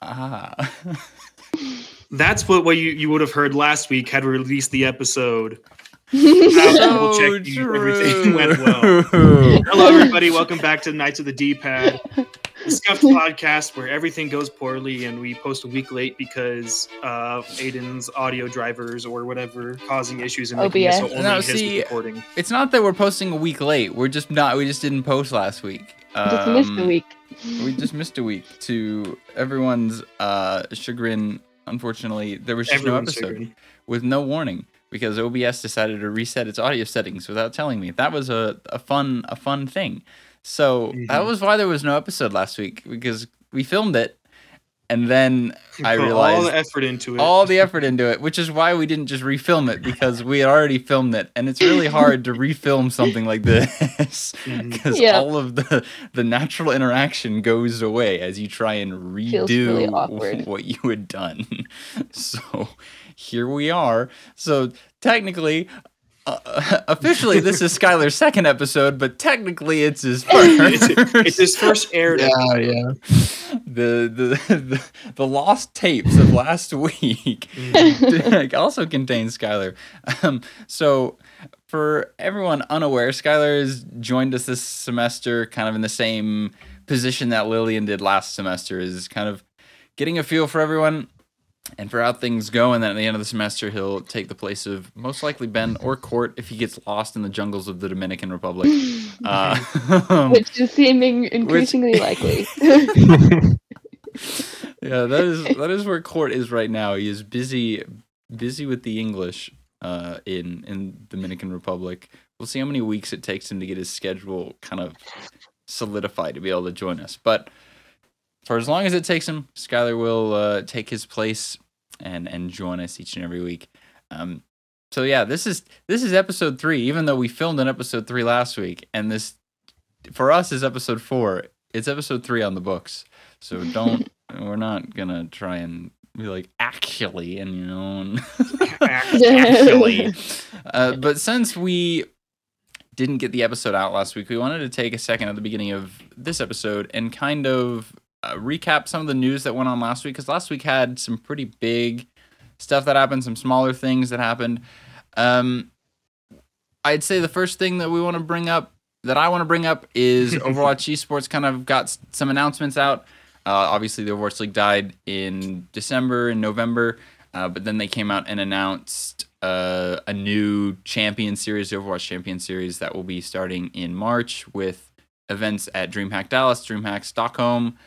Ah. That's what, what you, you would have heard last week had we released the episode. so checking everything true. went well. Hello, everybody. Welcome back to Knights of the D-Pad, the Scuffed podcast where everything goes poorly and we post a week late because of Aidan's audio drivers or whatever causing issues and making it so OBS. only No, his see, recording. It's not that we're posting a week late. We're just not. We just didn't post last week. Just missed the Um, week. We just missed a week. To everyone's uh, chagrin, unfortunately, there was just Everyone's no episode chagrin. with no warning because OBS decided to reset its audio settings without telling me. That was a, a fun a fun thing. So that Mhm. was why there was no episode last week because we filmed it, and then We I realized all the effort into it. all the effort into it, which is why we didn't just refilm it because we had already filmed it, and it's really hard to refilm something like this because Yeah. all of the the natural interaction goes away as you try and Feels really redo what you had done. So here we are. So technically. Uh, officially, this is Skyler's second episode, but technically, it's his first. it's, it's his first aired. Yeah, yeah. the, the the the lost tapes of last week Mhm. also contain Skyler. Um, so for everyone unaware, Skyler has joined us this semester, kind of in the same position that Lillian did last semester, is kind of getting a feel for everyone and for how things go. And then at the end of the semester, he'll take the place of most likely Ben or Cort if he gets lost in the jungles of the Dominican Republic. Uh, Which is seeming increasingly likely. yeah, that is that is where Cort is right now. He is busy busy with the English uh, in in Dominican Republic. We'll see how many weeks it takes him to get his schedule kind of solidified to be able to join us. But for as long as it takes him, Skyler will uh, take his place and and join us each and every week. Um, so yeah, this is this is episode three. Even though we filmed an episode three last week, and this for us is episode four. It's episode three on the books. So don't we're not gonna try and be like actually and you know actually. Uh, but since we didn't get the episode out last week, we wanted to take a second at the beginning of this episode and kind of uh, recap some of the news that went on last week because last week had some pretty big stuff that happened, some smaller things that happened. Um, I'd say the first thing that we want to bring up, that I want to bring up, is Overwatch Esports kind of got some announcements out. Uh, obviously, the Overwatch League died in December and November, uh, but then they came out and announced uh, a new Champion Series, the Overwatch Champion Series, that will be starting in March with events at DreamHack Dallas, DreamHack Stockholm.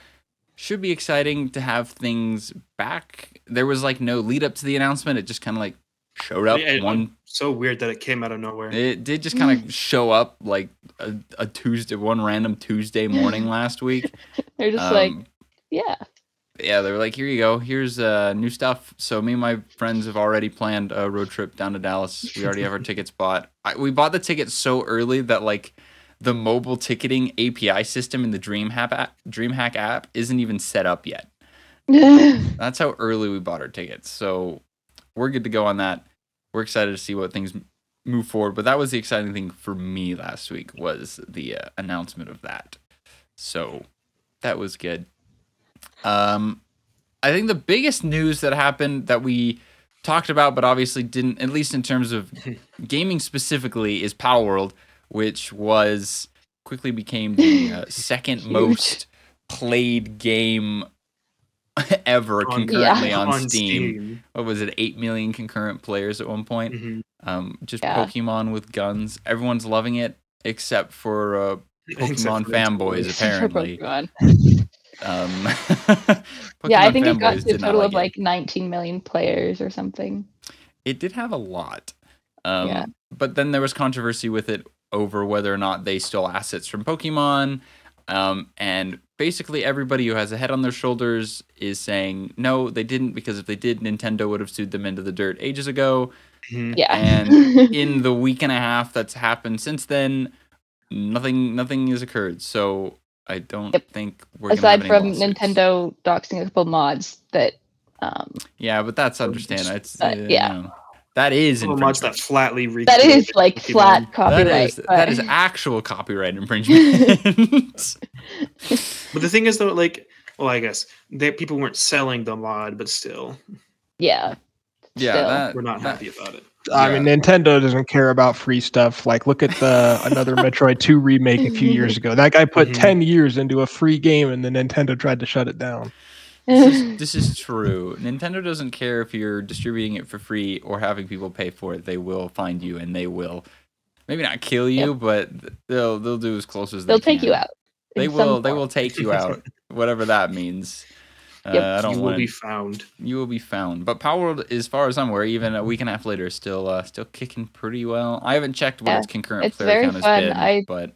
Should be exciting to have things back. There was like no lead up to the announcement; it just kind of like showed up Yeah, one so weird that it came out of nowhere. it did just kind of show up like a, a Tuesday, one random Tuesday morning last week. They're just like, Um, yeah. yeah, they were like, "Here you go. Here's uh, new stuff." So me and my friends have already planned a road trip down to Dallas. We already have our tickets bought. I, we bought the tickets so early that like the mobile ticketing API system in the DreamHack app, DreamHack app isn't even set up yet. That's how early we bought our tickets. So we're good to go on that. We're excited to see what things move forward. But that was the exciting thing for me last week was the uh, announcement of that. So that was good. Um, I think the biggest news that happened that we talked about, but obviously didn't, at least in terms of gaming specifically, is Palworld, which was quickly became the uh, second Huge. most played game ever On- concurrently Yeah. on, Steam. What was it? Eight million concurrent players at one point. Mhm. Um, just Yeah. Pokemon with guns. Everyone's loving it except for uh, Except Pokemon for fanboys, toys. apparently. Pokemon. Um, yeah, I think it got to a did not total of it. like 19 million players or something. it did have a lot. Um, Yeah. But then there was controversy with it over whether or not they stole assets from Pokemon. Um, and basically, everybody who has a head on their shoulders is saying, no, they didn't, because if they did, Nintendo would have sued them into the dirt ages ago. Mhm. Yeah. And in the week and a half that's happened since then, nothing nothing has occurred. So I don't Yep. think we're gonna Aside have any from lawsuits. Nintendo doxing a couple mods that, um, Yeah, but that's understandable. It's yeah. you know, that is So much that flatly that recreated is like Pokemon. flat copyright. That is but- that is actual copyright infringement. But the thing is, though, like well, I guess they people weren't selling the mod, but still, Yeah. Yeah, Still. that, we're not that- happy about it. I mean, Nintendo doesn't care about free stuff. Like, look at the another Metroid 2 remake a few years ago. That guy put Mhm. 10 years into a free game and then Nintendo tried to shut it down. This is, this is true. Nintendo doesn't care if you're distributing it for free or having people pay for it. They will find you and they will maybe not kill you, but they'll they'll do as close as they They'll take you out. They will they will take you out, whatever that means. Uh, I don't you will want be found. you will be found. But Palworld, as far as I'm aware, even a week and a half later, is still uh, still kicking pretty well. I haven't checked what Yeah, its concurrent it's player very count has fun. been, I- but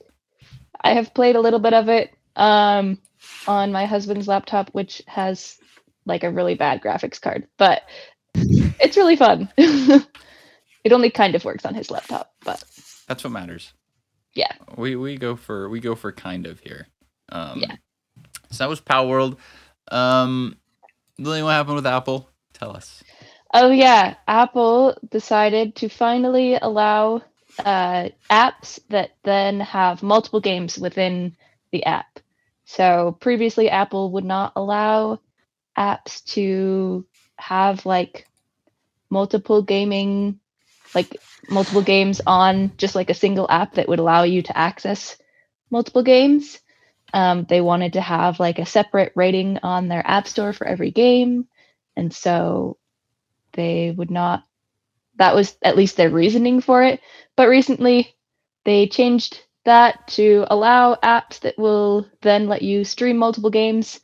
I have played a little bit of it um, on my husband's laptop, which has like a really bad graphics card, but it's really fun. it only kind of works on his laptop, but that's what matters. Yeah. We we go for we go for kind of here. Um, Yeah. So that was Palworld. Um, Lillian, what happened with Apple? Tell us. oh yeah, Apple decided to finally allow uh, apps that then have multiple games within the app. So previously, Apple would not allow apps to have like multiple gaming, like multiple games on just like a single app that would allow you to access multiple games. Um, they wanted to have like a separate rating on their app store for every game. And so they would not, that was at least their reasoning for it. But recently they changed that to allow apps that will then let you stream multiple games,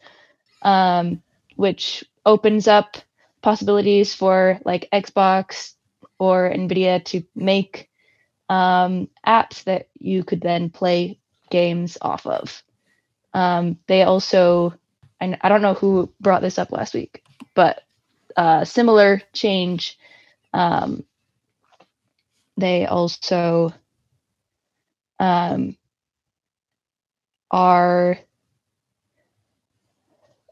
um, which opens up possibilities for like Xbox or Nvidia to make um, apps that you could then play games off of. Um, they also, and I don't know who brought this up last week, but uh, similar change. Um, they also um, are.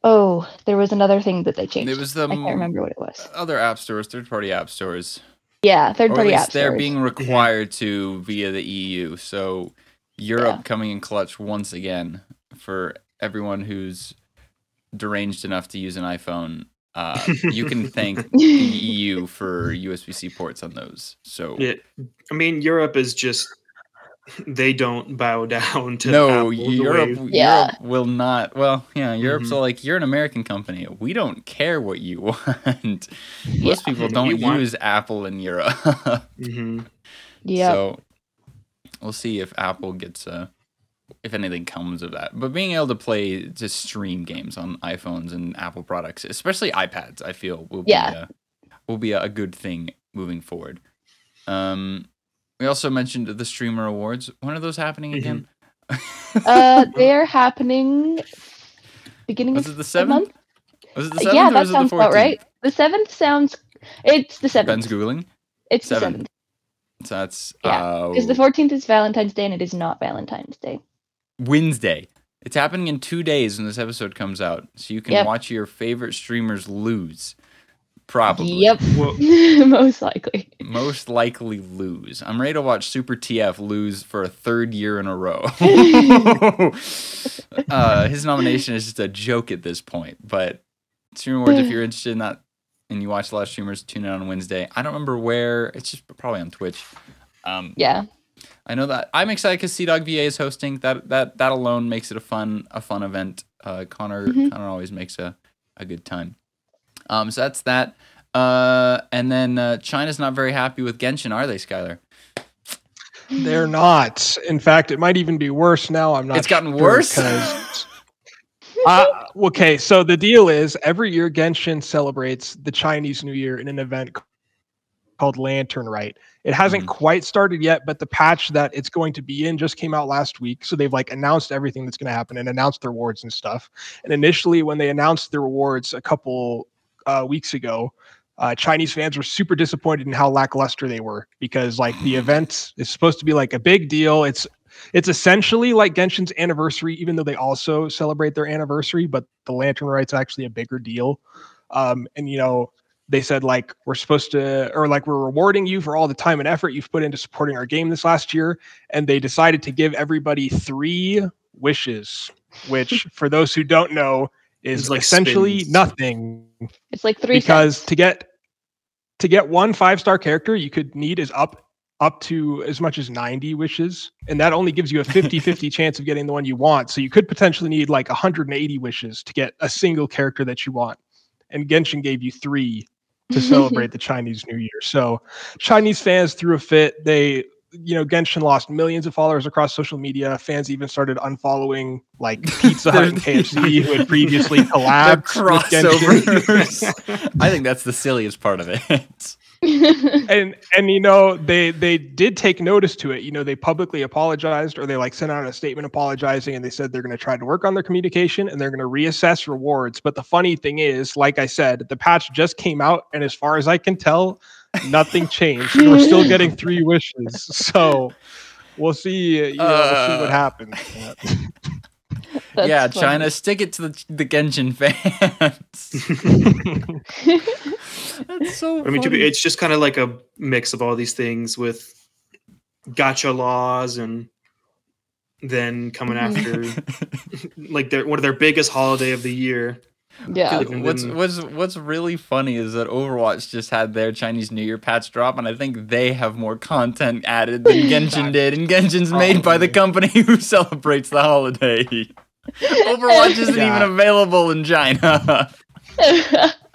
Oh, there was another thing that they changed. It was the I can't remember what it was. other app stores, third party app stores. Yeah, third party least app they're stores. being required to via the EU. So Europe Yeah. coming in clutch once again for everyone who's deranged enough to use an iPhone. Uh, you can thank the EU for USB C ports on those. So Yeah, I mean, Europe is just they don't bow down to no, Apple Europe, way- Yeah. Europe will not. Well, yeah, Europe's Mhm. all like, you're an American company. We don't care what you want. Yeah. Most people don't want- use Apple in Europe. Mhm. yeah. So we'll see if Apple gets uh if anything comes of that. But being able to play to stream games on iPhones and Apple products, especially iPads, I feel will be Yeah. uh, will be a, a good thing moving forward. Um we also mentioned the streamer awards. When are those happening again? uh, they're happening beginning was of it the the seventh? Was it the Uh, seventh? yeah, or that was it the sounds about right. The seventh sounds. It's the seventh. Ben's googling. It's the seven. seventh So that's Yeah, uh, because the fourteenth is Valentine's Day and it is not Valentine's Day. Wednesday. It's happening in two days when this episode comes out, so you can Yep. watch your favorite streamers lose. Probably. Yep, Well, most likely. Most likely lose. I'm ready to watch Super TF lose for a third year in a row. uh, his nomination is just a joke at this point. But Stream Awards, if you're interested in that and you watch a lot of streamers, tune in on Wednesday. I don't remember where. It's just probably on Twitch. Um, Yeah, I know that I'm excited because CDawgVA is hosting. That that that alone makes it a fun a fun event. Uh, Connor Mhm. Connor always makes a, a good time. Um, so that's that. Uh, and then uh, China's not very happy with Genshin, are they, Skyler? They're not. In fact, it might even be worse now. I'm not. It's gotten sure, worse? uh, okay, so the deal is every year Genshin celebrates the Chinese New Year in an event called Lantern Rite. It hasn't Mhm. quite started yet, but the patch that it's going to be in just came out last week. So they've like announced everything that's going to happen and announced the rewards and stuff. And initially, when they announced the rewards a couple uh, weeks ago, uh, Chinese fans were super disappointed in how lackluster they were because like the event is supposed to be like a big deal. It's it's essentially like Genshin's anniversary, even though they also celebrate their anniversary, but the Lantern Rite's actually a bigger deal. Um, and you know, they said like we're supposed to or like we're rewarding you for all the time and effort you've put into supporting our game this last year. And they decided to give everybody three wishes, which for those who don't know is It's like essentially spins. nothing It's like three because cents. to get to get one five star character you could need is up up to as much as 90 wishes and that only gives you a 50-50 chance of getting the one you want. So you could potentially need like 180 wishes to get a single character that you want. And genshin gave you three to celebrate the chinese new year. So chinese fans threw a fit. They you know genshin lost millions of followers across social media fans even started unfollowing like pizza hut and kfc who had previously The collabed with Genshin. crossovers. I think that's the silliest part of it. and and you know they they did take notice to it you know they publicly apologized or they like sent out a statement apologizing and they said they're going to try to work on their communication and they're going to reassess rewards but the funny thing is like i said the patch just came out and as far as i can tell nothing changed we're still getting three wishes so we'll see uh, you know we'll see what Uh, happens yeah, funny. China, stick it to the the Genshin fans. That's so. I mean, be, it's just kind of like a mix of all these things with gotcha laws and then coming after like their one of their biggest holiday of the year. Yeah. like- what's what's what's really funny is that Overwatch just had their Chinese New Year patch drop, and I think they have more content added than Genshin did, and Genshin's made by the company who celebrates the holiday. Overwatch isn't Yeah. even available in China.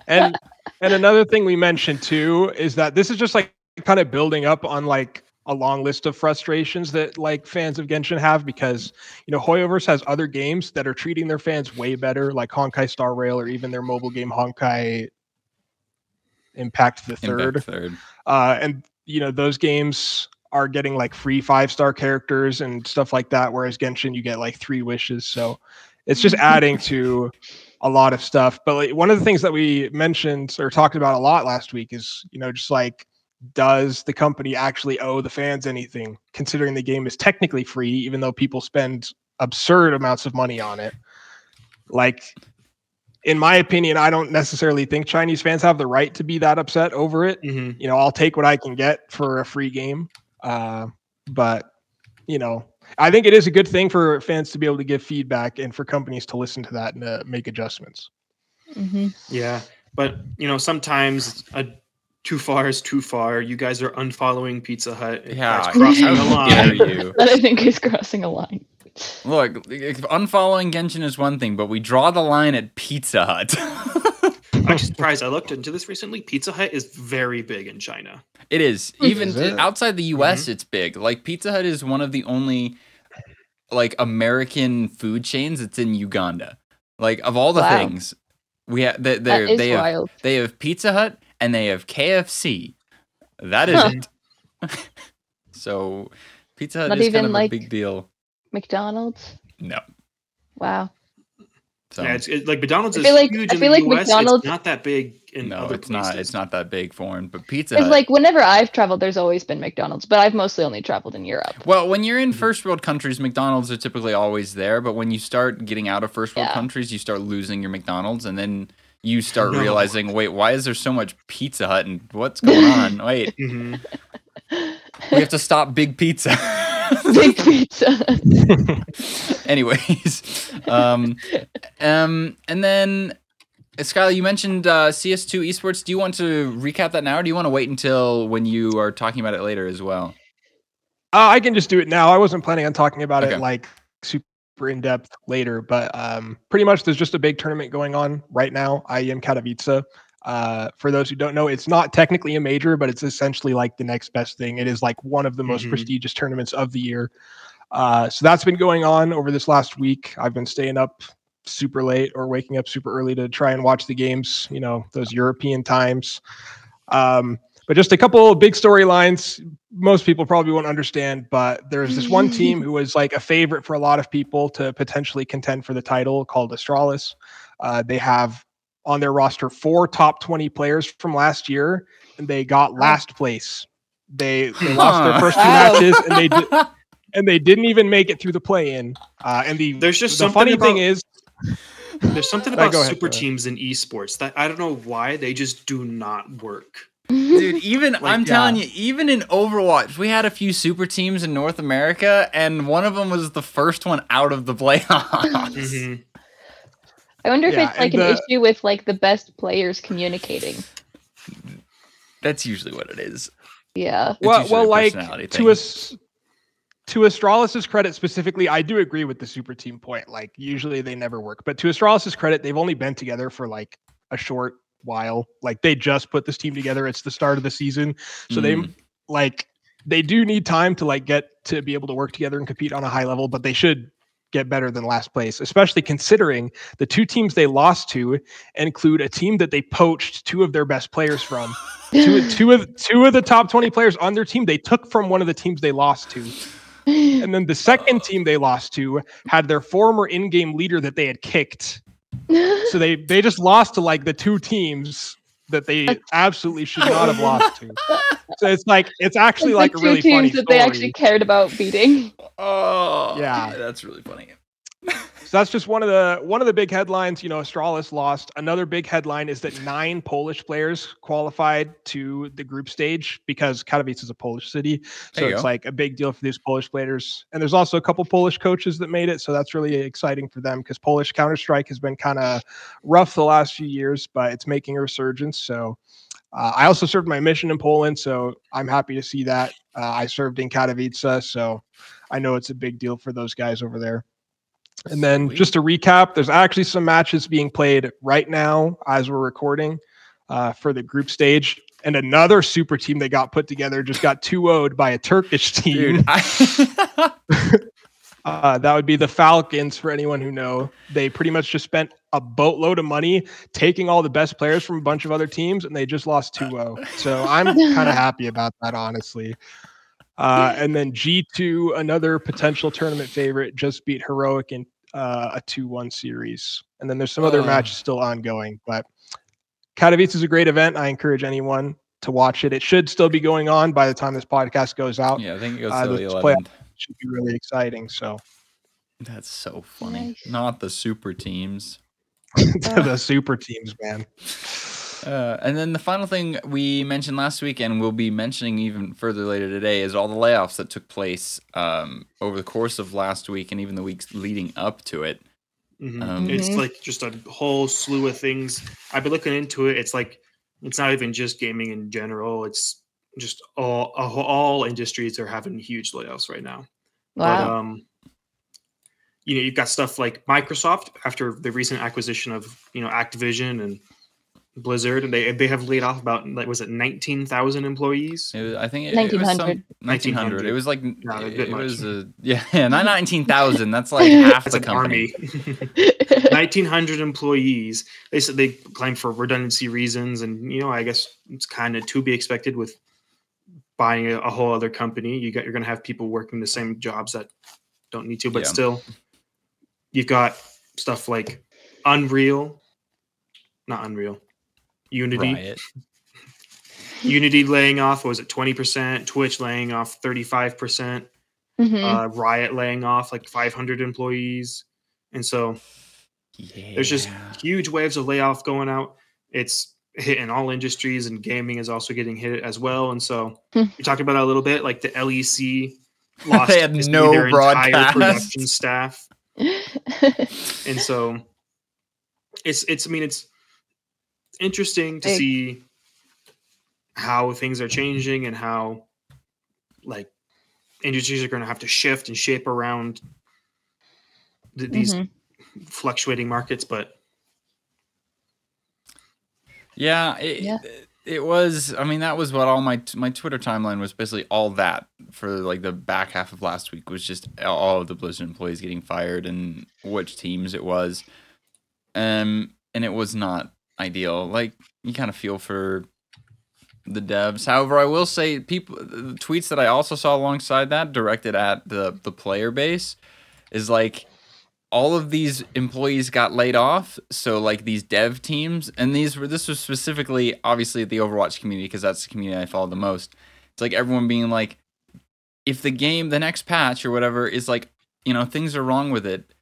and and another thing we mentioned too is that this is just like kind of building up on like a long list of frustrations that like fans of Genshin have because you know Hoyoverse has other games that are treating their fans way better, like Honkai Star Rail or even their mobile game Honkai Impact the Third. Impact third. Uh, and you know those games are getting like free five star characters and stuff like that, whereas Genshin you get like three wishes. So it's just adding to a lot of stuff. But like, one of the things that we mentioned or talked about a lot last week is you know just like does the company actually owe the fans anything considering the game is technically free even though people spend absurd amounts of money on it? Like in my opinion i don't necessarily think chinese fans have the right to be that upset over it. Mhm. you know i'll take what i can get for a free game uh, but you know i think it is a good thing for fans to be able to give feedback and for companies to listen to that and uh, make adjustments. Hmm Yeah, but you know sometimes a too far is too far. You guys are unfollowing Pizza Hut. Yeah, That's crossing how the dare line. you? That I think is crossing a line. Look, unfollowing Genshin is one thing, but we draw the line at Pizza Hut. I'm surprised. I looked into this recently. Pizza Hut is very big in China. It is. Even Is it? outside the US, mm-hmm. it's big. Like Pizza Hut is one of the only like American food chains that's in Uganda. Like of all the Wow. things, we have they they they have, wild. they have Pizza Hut and they have KFC. That is Huh. it. so Pizza Hut Not is kind even of like- a big deal. McDonald's. No. Wow. So Yeah, it's it, like McDonald's is like- huge I in feel the like US. McDonald's- It's not that big in no, other it's not. It's not that big foreign, but Pizza Because Hut. like whenever I've traveled, there's always been McDonald's, but I've mostly only traveled in Europe. Well, when you're in Mm-hmm. first world countries, McDonald's are typically always there. But when you start getting out of first world Yeah. countries, you start losing your McDonald's, and then you start No. realizing, wait, why is there so much Pizza Hut, and what's going on? Wait, Mhm. we have to stop Big Pizza. Big pizza. Anyways, um, um, and then. Skyler, you mentioned uh, CS2 esports. Do you want to recap that now, or do you want to wait until when you are talking about it later as well? Uh, I can just do it now. I wasn't planning on talking about Okay. it like super in depth later, but um, pretty much there's just a big tournament going on right now. IEM Katowice. Uh, for those who don't know, it's not technically a major, but it's essentially like the next best thing. It is like one of the most Mhm. prestigious tournaments of the year. Uh, so that's been going on over this last week. I've been staying up super late or waking up super early to try and watch the games. You know, those European times. Um, but just a couple of big storylines. Most people probably won't understand, but there's this one team who was like a favorite for a lot of people to potentially contend for the title called Astralis. Uh, they have on their roster four top 20 players from last year, and they got last place. They, they lost their first two matches, and they did, and they didn't even make it through the play-in. Uh, and the There's just the something funny thing is, There's something about ahead, super teams in esports that I don't know why they just do not work. Dude, even I'm yeah. telling you, even in Overwatch, we had a few super teams in North America, and one of them was the first one out of the playoffs. Mhm. I wonder if Yeah, it's like and an the- issue with like the best players communicating. That's usually what it is. Yeah. It's well, usually well, a like personality to thing. us. To Astralis' credit specifically, I do agree with the super team point. Like usually they never work, but to Astralis' credit, they've only been together for like a short while. Like they just put this team together. It's the start of the season, so they Mm. like they do need time to like get to be able to work together and compete on a high level. But they should get better than last place, especially considering the two teams they lost to include a team that they poached two of their best players from two, two of two of the top 20 players on their team they took from one of the teams they lost to and then the second team they lost to had their former in-game leader that they had kicked so they they just lost to like the two teams that they absolutely should not have lost to so it's like it's actually It's like, like a really two funny teams that they actually cared about beating. Oh, Yeah. that's really funny. So that's just one of the one of the big headlines. You know, Astralis lost. Another big headline is that nine Polish players qualified to the group stage because Katowice is a Polish city. So it's go. like a big deal for these Polish players. And there's also a couple Polish coaches that made it. So that's really exciting for them because Polish Counter Strike has been kind of rough the last few years, but it's making a resurgence. So uh, I also served my mission in Poland, so I'm happy to see that. Uh, I served in Katowice, so I know it's a big deal for those guys over there. And then Sweet. just to recap, there's actually some matches being played right now as we're recording uh, for the group stage. And another super team that got put together just got 2 0'd by a Turkish team. Dude, I, Uh, that would be the Falcons for anyone who know. They pretty much just spent a boatload of money taking all the best players from a bunch of other teams and they just lost 2 0. So I'm kind of happy about that, honestly. Uh, and then G2, another potential tournament favorite, just beat Heroic in uh, a 2 1 series. And then there's some other Uh. matches still ongoing. But Katowice is a great event. I encourage anyone to watch it. It should still be going on by the time this podcast goes out. yeah, I think it goes Uh, to the let's play- 11th. Should be really exciting. So That's so funny. Nice. Not the super teams. the super teams, man. Uh, and then the final thing we mentioned last week, and we'll be mentioning even further later today, is all the layoffs that took place um, over the course of last week and even the weeks leading up to it. Mhm. Um, it's like just a whole slew of things. I've been looking into it. It's like it's not even just gaming in general. It's just all all industries are having huge layoffs right now. But Wow. um, you know, you've got stuff like Microsoft after the recent acquisition of you know Activision and Blizzard, and they they have laid off about like was it nineteen thousand employees? It was, I think it, it was 1900. some 1900. It was like No, a it, bit it much. was a yeah, yeah not 19,000. That's like half That's the company. 1900 employees they said they claimed for redundancy reasons and you know i guess it's kind of to be expected with buying a, a whole other company you got you're going to have people working the same jobs that don't need to but Yeah. still you've got stuff like unreal not unreal unity Riot. unity laying off what was it 20% twitch laying off 35% Mhm. uh, riot laying off like 500 employees and so Yeah. there's just huge waves of layoff going out. It's hitting all industries, and gaming is also getting hit as well. And so Hmm. we talked about it a little bit. Like the LEC lost They had no their entire production staff, and so it's it's. I mean, it's interesting to Big. see how things are changing and how like industries are going to have to shift and shape around th- these Mhm. fluctuating markets but Yeah, it, Yeah. it was. I mean, that was what all my my Twitter timeline was basically all that for like the back half of last week was just all of the Blizzard employees getting fired and which teams it was, um, and it was not ideal. Like you kind of feel for the devs. However, I will say people the tweets that I also saw alongside that directed at the the player base is like all of these employees got laid off so like these dev teams and these were this was specifically obviously the overwatch community because that's the community i follow the most it's like everyone being like if the game the next patch or whatever is like you know things are wrong with it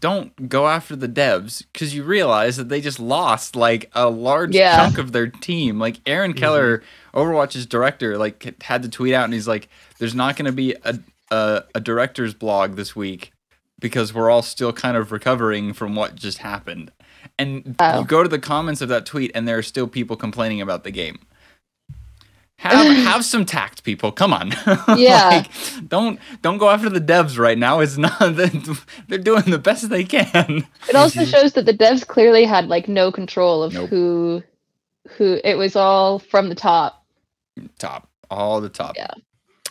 don't go after the devs because you realize that they just lost like a large Yeah. chunk of their team like aaron mm-hmm. keller overwatch's director like had to tweet out and he's like there's not going to be a, a a director's blog this week because we're all still kind of recovering from what just happened. and Wow. you go to the comments of that tweet, and there are still people complaining about the game. Have have some tact, people. Come on. Yeah. like, don't don't go after the devs right now. It's not they're doing the best they can. It also shows that the devs clearly had like no control of Nope. who who it was all from the top. top all the top Yeah.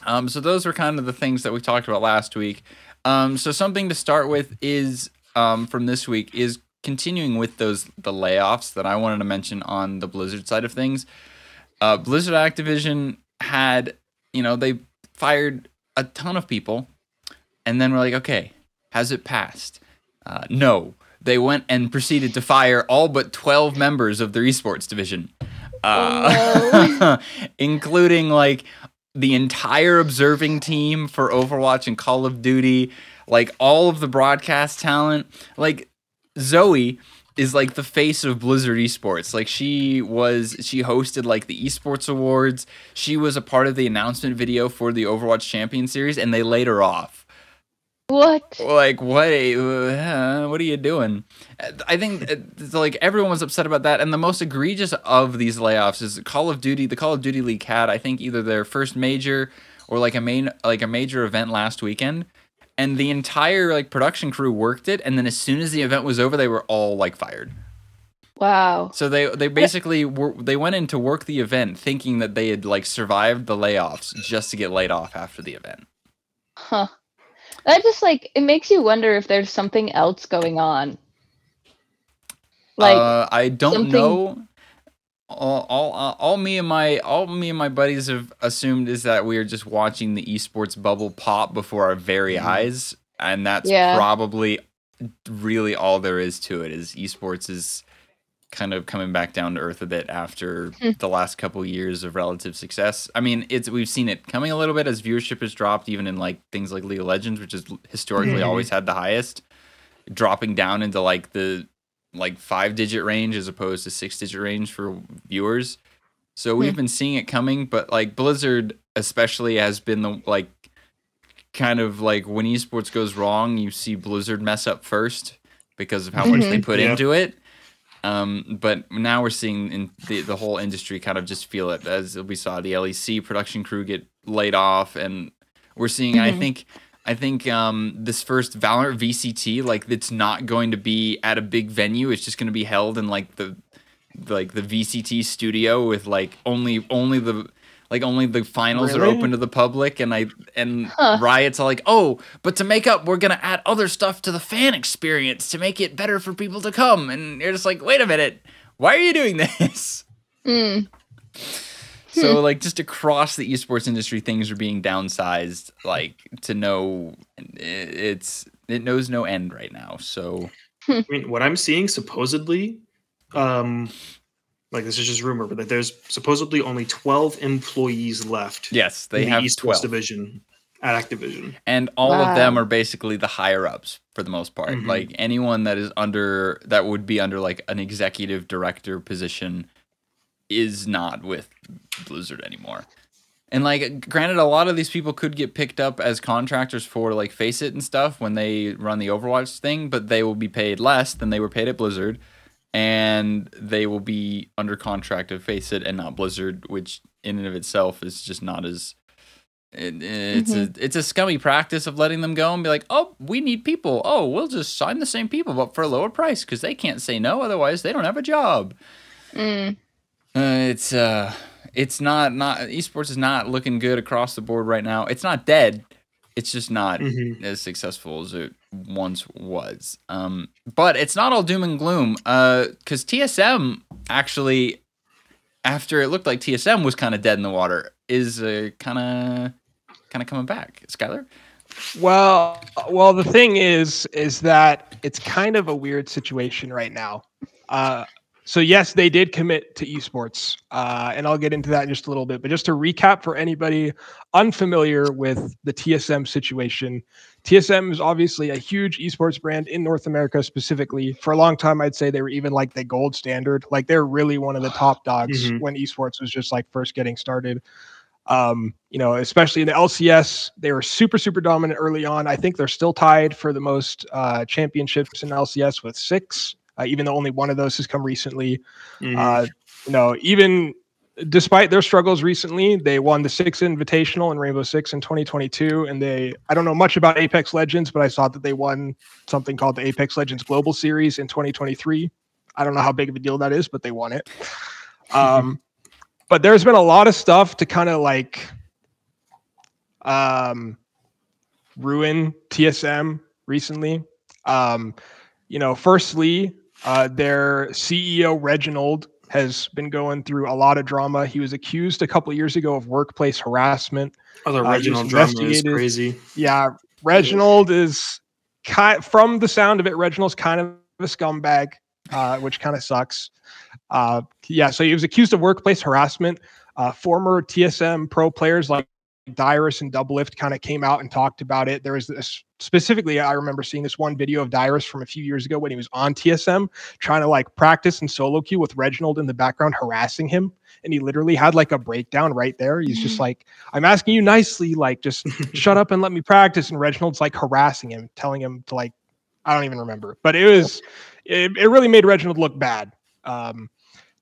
um so those were kind of the things that we talked about last week um so something to start with is um from this week is continuing with those the layoffs that i wanted to mention on the blizzard side of things uh blizzard activision had you know they fired a ton of people and then we're like okay has it passed? Uh, no. They went and proceeded to fire all but 12 members of their esports division. Uh, including like the entire observing team for Overwatch and Call of Duty, like all of the broadcast talent. Like Zoe is like the face of Blizzard Esports. Like she was she hosted like the Esports Awards. She was a part of the announcement video for the Overwatch Champion series and they laid her off What? like what uh, what are you doing i think uh, it's like everyone was upset about that and the most egregious of these layoffs is call of duty the call of duty league had i think either their first major or like a main like a major event last weekend and the entire like production crew worked it and then as soon as the event was over they were all like fired Wow. so they they basically were they went in to work the event thinking that they had like survived the layoffs just to get laid off after the event Huh. That just like it makes you wonder if there's something else going on. Like uh, I don't know. All, all, uh, all me and my, all me and my buddies have assumed is that we are just watching the esports bubble pop before our very Mhm. eyes, and that's Yeah. probably really all there is to it. Is esports is kind of coming back down to earth a bit after Hmm. the last couple years of relative success. I mean, it's we've seen it coming a little bit as viewership has dropped, even in like things like League of Legends, which has historically Mhm. always had the highest, dropping down into like the like five digit range as opposed to six digit range for viewers. So we've been seeing it coming, but like Blizzard especially has been the like kind of like when esports goes wrong, you see Blizzard mess up first because of how much they Mhm. put Yeah. into it. Um, but now we're seeing in the, the whole industry kind of just feel it as we saw the LEC production crew get laid off, and we're seeing. I Mhm. think, I think um, this first Valorant VCT, like it's not going to be at a big venue. It's just going to be held in like the like the VCT studio with like only only the like only the finals are open to the public and I and Huh. Riot's are like, "Oh, but to make up, we're going to add other stuff to the fan experience to make it better for people to come." And you're just like, "Wait a minute. Why are you doing this?" mm, So like just across the esports industry things are being downsized like to no it's it knows no end right now. So I mean, what I'm seeing supposedly, um, like this is just rumor, but that there's supposedly only 12 employees left. yes, they in have the esports 12. division at Activision. and all of them are basically the higher ups for the most part Mhm. like anyone that is under that would be under like an executive director position is not with blizzard anymore and like granted a lot of these people could get picked up as contractors for like FACEIT and stuff when they run the overwatch thing but they will be paid less than they were paid at blizzard and they will be under contract of FACEIT and not blizzard which in and of itself is just not as it, it's a it's a scummy practice of letting them go and be like, oh, we need people. Oh, we'll just sign the same people, but for a lower price because they can't say no. Otherwise, they don't have a job. mm, Uh, it's uh, it's not not esports is not looking good across the board right now. It's not dead. It's just not Mhm. as successful as it once was. Um, but it's not all doom and gloom. Uh, because TSM actually, after it looked like TSM was kind of dead in the water, is uh, kind of kind of coming back. Skyler. Well, well, the thing is, is that it's kind of a weird situation right now. Uh, so yes, they did commit to esports, uh, and I'll get into that in just a little bit. But just to recap for anybody unfamiliar with the TSM situation, TSM is obviously a huge esports brand in North America specifically. For a long time, I'd say they were even like the gold standard. Like they're really one of the top dogs Mhm. when esports was just like first getting started um, you know, especially in the LCS, they were super, super dominant early on. I think they're still tied for the most uh, championships in LCS with six. Uh, even though only one of those has come recently. Mhm. Uh, you know, even despite their struggles recently, they won the Six Invitational in Rainbow Six in 2022, and they I don't know much about Apex Legends, but I saw that they won something called the Apex Legends Global Series in 2023. I don't know how big of a deal that is, but they won it. Um, but there's been a lot of stuff to kind of like um, ruin TSM recently. Um, you know, firstly, uh, their CEO Reginald has been going through a lot of drama. He was accused a couple years ago of workplace harassment. oh, the uh, was original drama is crazy. Yeah, Reginald is kind from the sound of it. Reginald's kind of a scumbag, uh, which kind of sucks. Uh, yeah, so he was accused of workplace harassment. Uh, former TSM pro players like Dyrus and Doublelift kind of came out and talked about it. There was this specifically, I remember seeing this one video of Dyrus from a few years ago when he was on TSM trying to like practice and solo queue with Reginald in the background harassing him. And he literally had like a breakdown right there. He's just like, I'm asking you nicely, like just shut up and let me practice. And Reginald's like harassing him, telling him to like, I don't even remember, but it was, it, it really made Reginald look bad. Um,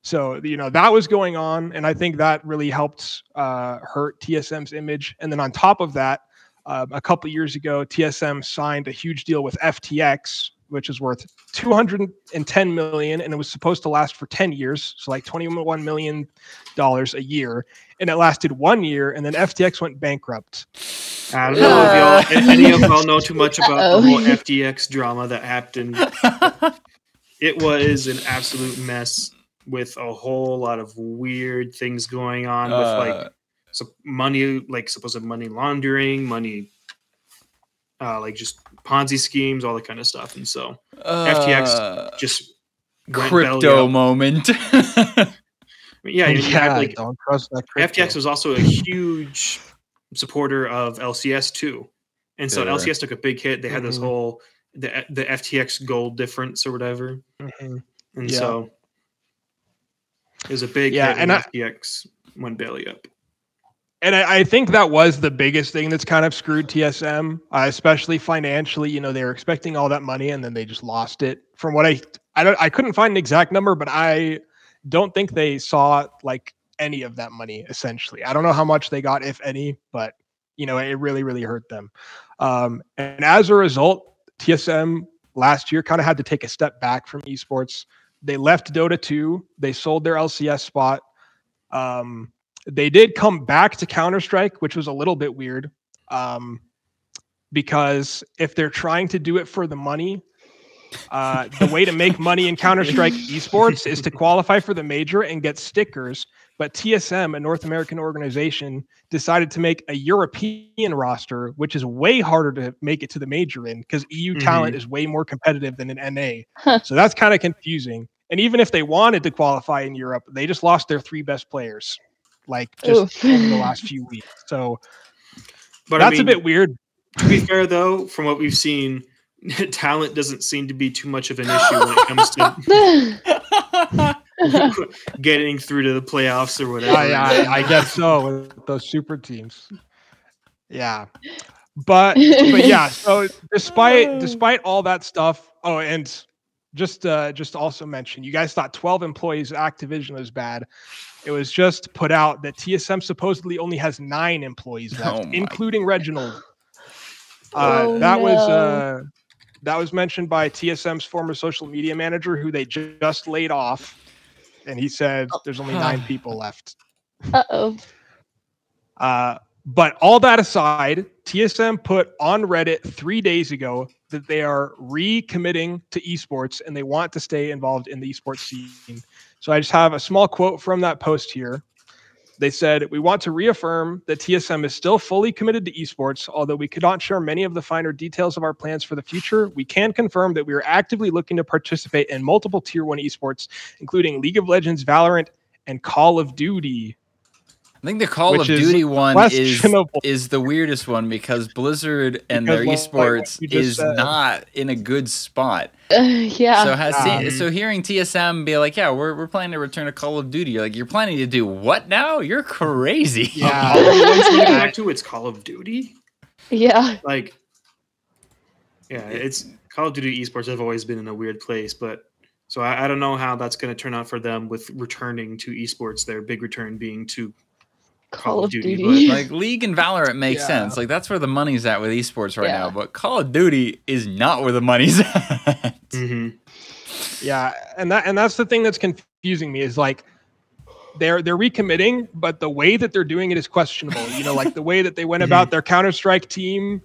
so you know that was going on, and I think that really helped uh, hurt TSM's image. And then on top of that, um, a couple years ago, TSM signed a huge deal with FTX, which is worth 210 million, and it was supposed to last for 10 years, so like 21 million dollars a year. And it lasted one year, and then FTX went bankrupt. I don't know if y'all, any of y'all know too much about Uh-oh. the whole FTX drama that happened. It was an absolute mess with a whole lot of weird things going on with like Uh, so money, like supposed money laundering, money, uh, like just Ponzi schemes, all that kind of stuff. And so uh, FTX uh, just went belly crypto up. moment. Yeah, you yeah, had, like don't trust that. crypto. FTX was also a huge supporter of LCS too, and so They were. LCS took a big hit. They had this Mhm. whole the the FTX gold difference or whatever, Mhm. and Yeah. so was a big Yeah, and I- FTX went belly up. and I, I think that was the biggest thing that's kind of screwed TSM, uh, especially financially. You know, they were expecting all that money and then they just lost it. From what I, I don't, I couldn't find an exact number, but I don't think they saw like any of that money. Essentially, I don't know how much they got, if any, but you know, it really, really hurt them. Um, and as a result, TSM last year kind of had to take a step back from esports. They left Dota 2. They sold their LCS spot. Um, they did come back to Counter Strike, which was a little bit weird. Um, because if they're trying to do it for the money, uh, the way to make money in Counter Strike esports is to qualify for the major and get stickers. But TSM, a North American organization, decided to make a European roster, which is way harder to make it to the major in because EU talent is way more competitive than an NA. Huh. So that's kind of confusing. And even if they wanted to qualify in Europe, they just lost their three best players, like just Oof. over the last few weeks. So But that's I mean, a bit weird. to be fair though, from what we've seen, talent doesn't seem to be too much of an issue when it comes to getting through to the playoffs or whatever. I, I, I guess so with those super teams. Yeah, but but yeah. So despite despite all that stuff, oh, and just uh, just also mention, you guys thought 12 employees at Activision was bad. It was just put out that TSM supposedly only has nine employees left, Oh including Reginald. Uh, Oh, that was uh, that was mentioned by TSM's former social media manager, who they just laid off, and he said there's only nine people left. Uh oh. But all that aside, TSM put on Reddit three days ago that they are recommitting to esports and they want to stay involved in the esports scene. So I just have a small quote from that post here. They said, We want to reaffirm that TSM is still fully committed to esports. Although we could not share many of the finer details of our plans for the future, we can confirm that we are actively looking to participate in multiple tier one esports, including League of Legends, Valorant, and Call of Duty. I think the Call Which of Duty one is is the weirdest one because Blizzard and Because their what- like esports is said. not in a good spot. Uh, yeah. So has Um, so hearing TSM be like, yeah, we're we're planning to return to Call of Duty. You're like, you're planning to do what now? You're crazy. Yeah. All we get back to, it's Call of Duty. yeah. Like, yeah, it's Call of Duty esports have always been in a weird place, but So I, I don't know how that's going to turn out for them with returning to esports. Their big return being to Call of Duty. Duty, like League and Valorant makes Yeah. sense. Like that's where the money's at with esports right Yeah. now. But Call of Duty is not where the money's at. Mhm. Yeah, and that and that's the thing that's confusing me is like they're they're recommitting, but the way that they're doing it is questionable. You know, like the way that they went about their Counter Strike team,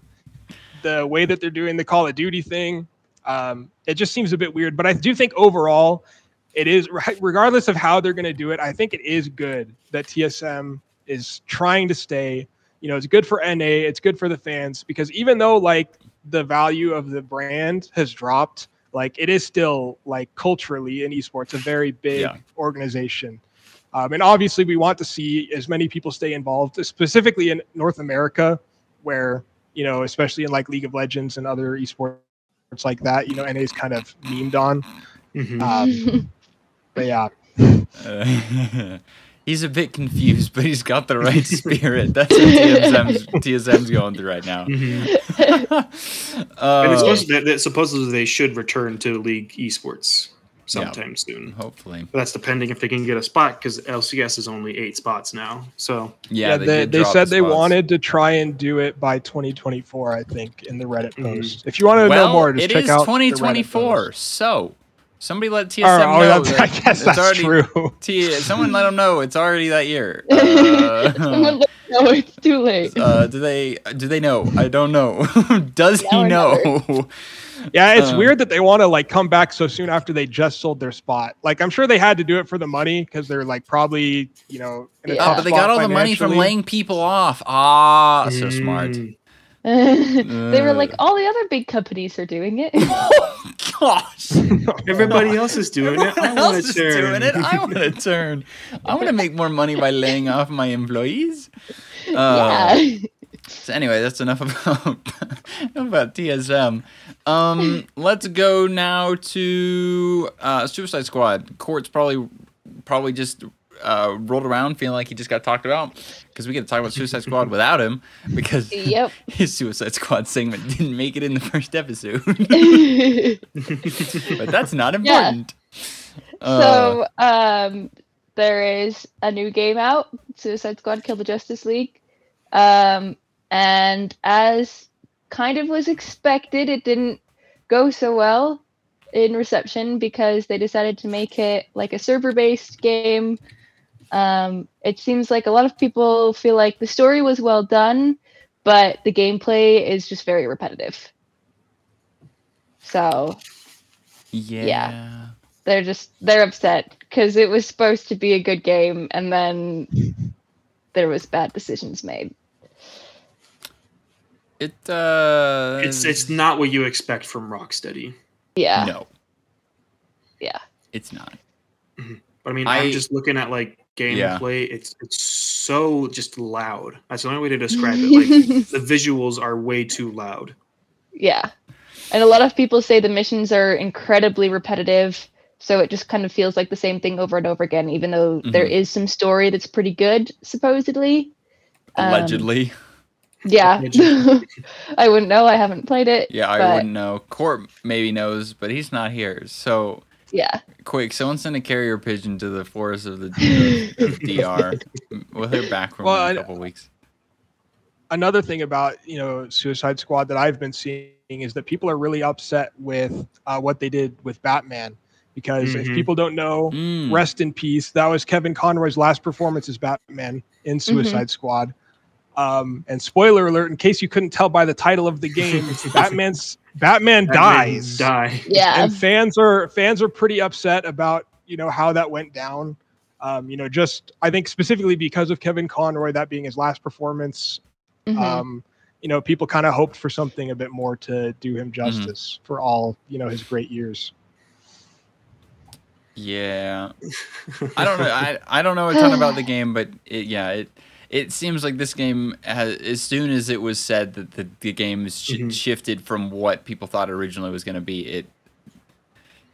the way that they're doing the Call of Duty thing, um, it just seems a bit weird. But I do think overall, it is regardless of how they're going to do it. I think it is good that TSM is trying to stay. You know, it's good for NA, it's good for the fans because even though like the value of the brand has dropped like it is still like culturally in esports a very big Yeah. organization um, and obviously we want to see as many people stay involved specifically in north america where you know especially in like league of legends and other esports like that you know na is kind of memed on Mhm. um, but yeah he's a bit confused, but he's got the right spirit. That's what TSM's, TSM's going through right now. Mhm. Uh, and it's supposed that, that supposedly they should return to League esports sometime soon. hopefully, But that's depending if they can get a spot because LCS is only eight spots now. So yeah. yeah, they, did they said the they spots. wanted to try and do it by 2024 i think in the reddit Mhm. post if you want to well, know more just check out the Reddit 2024. post. So somebody let TSM Oh, know. oh, that's, that I guess it's that's already, true. T- someone let them know it's already that year. Uh, Someone let me know it's too late. uh, do they? Do they know? I don't know. Does Now he or know? Yeah, it's Uh, weird that they want to like come back so soon after they just sold their spot. Like I'm sure they had to do it for the money because they're like probably you know. In a Yeah. Oh, but they spot got all the money from laying people off. Ah, so smart. They were like, Uh. all the other big companies are doing it. Gosh. Everybody else is doing it. I Everyone want to turn. doing it. I want to turn. I want to make more money by laying off my employees. Uh, yeah. So anyway, that's enough about about TSM. Um, let's go now to uh, Suicide Squad. Cort's probably probably just uh, rolled around feeling like he just got talked about because we get to talk about Suicide Squad without him because Yep. his Suicide Squad segment didn't make it in the first episode. but that's not Yeah. important. Uh, so um there is a new game out suicide squad kill the justice league um and as kind of was expected it didn't go so well in reception because they decided to make it like a server based game um it seems like a lot of people feel like the story was well done but the gameplay is just very repetitive so yeah. yeah they're just they're upset because it was supposed to be a good game and then there was bad decisions made It uh It's it's not what you expect from Rocksteady. yeah no. Yeah. It's not. But I mean, I- I, am just looking at like Yeah. gameplay. It's it's so just loud. That's the only way to describe it. Like the visuals are way too loud. yeah and a lot of people say the missions are incredibly repetitive so it just kind of feels like the same thing over and over again even though there Mhm. is some story that's pretty good supposedly Um, Allegedly. yeah i wouldn't know i haven't played it yeah, I but wouldn't know. Cort maybe knows, but he's not here. So yeah quick, someone send a carrier pigeon to the forest of the of, of DR. We'll hear back from Well, in I- a couple weeks. another thing about you know Suicide Squad that I've been seeing is that people are really upset with uh, what they did with Batman because if Mhm. people don't know, Mm. rest in peace. That was Kevin Conroy's last performance as Batman in Suicide Squad. Um, and spoiler alert, in case you couldn't tell by the title of the game, Batman's Batman That dies. Die. yeah and fans are fans are pretty upset about you know how that went down. Um, you know, just I think specifically because of Kevin Conroy that being his last performance. Mhm. Um, you know, people kind of hoped for something a bit more to do him Mm-hmm. justice for all you know his great years. Yeah. I don't know. I, I don't know a ton about the game, but it, yeah, it it seems like this game has as soon as it was said that the, the game is sh- Mhm. shifted from what people thought originally was going to be, it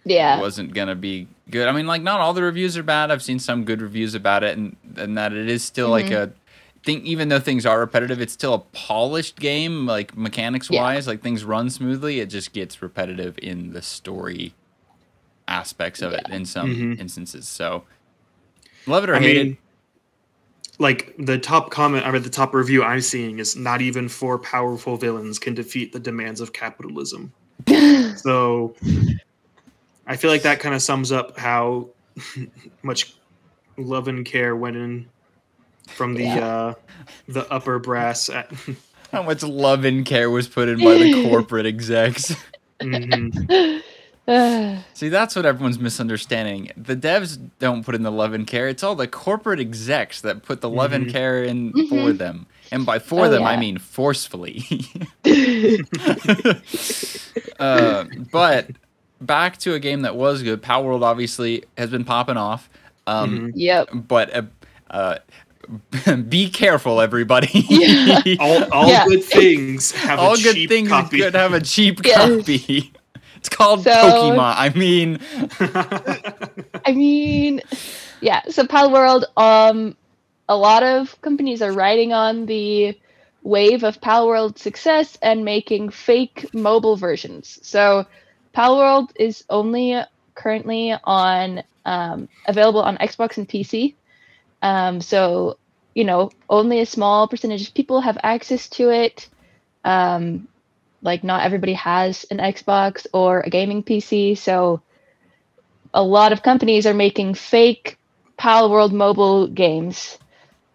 yeah wasn't going to be good. I mean, like not all the reviews are bad. I've seen some good reviews about it and and that it is still like Mhm. a thing even though things are repetitive, it's still a polished game like mechanics Yeah. wise, like things run smoothly. It just gets repetitive in the story aspects of it in some Mhm. instances. So love it or I hate mean, it. Like the top comment, I mean, the top review I'm seeing is not even four powerful villains can defeat the demands of capitalism. So I feel like that kind of sums up how much love and care went in from the Yeah. uh, the upper brass. At, How much love and care was put in by the corporate execs. Mhm. See, that's what everyone's misunderstanding. The devs don't put in the love and care. It's all the corporate execs that put the love and Mhm. care in for Mhm. them. And by for Oh, them, I mean forcefully. uh, but back to a game that was good. Palworld obviously has been popping off. Um, Mhm. yep. But uh, uh, be careful, everybody. Yeah. All, all Yeah. good things have All a good cheap things copy. could have a cheap Yes. copy. It's called So- Pokemon. I mean, I mean, yeah. So Palworld, um, a lot of companies are riding on the wave of Palworld success and making fake mobile versions. So Palworld is only currently on um, available on Xbox and PC. Um, so you know, only a small percentage of people have access to it. Um, like not everybody has an Xbox or a gaming PC, so a lot of companies are making fake Palworld mobile games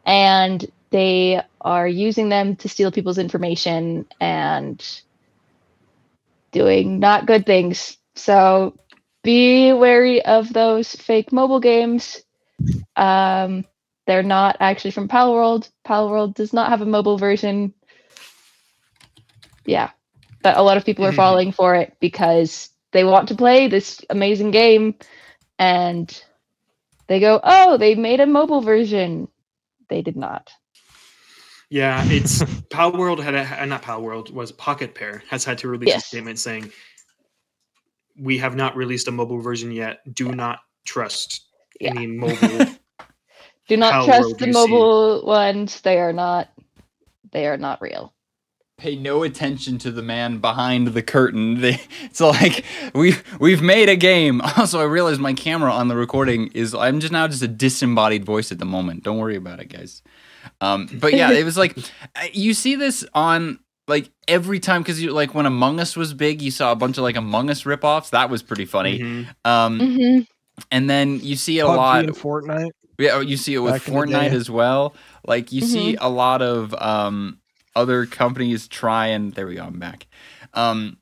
and they are using them to steal people's information and doing not good things. So be wary of those fake mobile games. Um, they're not actually from Palworld. Pal World does not have a mobile version. Yeah. But a lot of people are Mhm. falling for it because they want to play this amazing game and they go, "Oh, they made a mobile version." They did not. Yeah, it's Palworld had a uh, not Palworld was Pocket Pair has had to release a statement saying we have not released a mobile version yet. Do not trust Yeah. any mobile. Do not Pal trust World the see. mobile ones. They are not they are not real. Pay no attention to the man behind the curtain. They, it's like we've we've made a game. Also, I realized my camera on the recording is I'm just now just a disembodied voice at the moment. Don't worry about it, guys. Um, but yeah, it was like you see this on like every time because you like when Among Us was big, you saw a bunch of like Among Us ripoffs. That was pretty funny. Mhm. Um, hmm and then you see a PUBG lot. and Fortnite. Yeah, you see it with Back Fortnite as well. Like you see Mm-hmm. a lot of um, other companies try and there we go, I'm back. Um,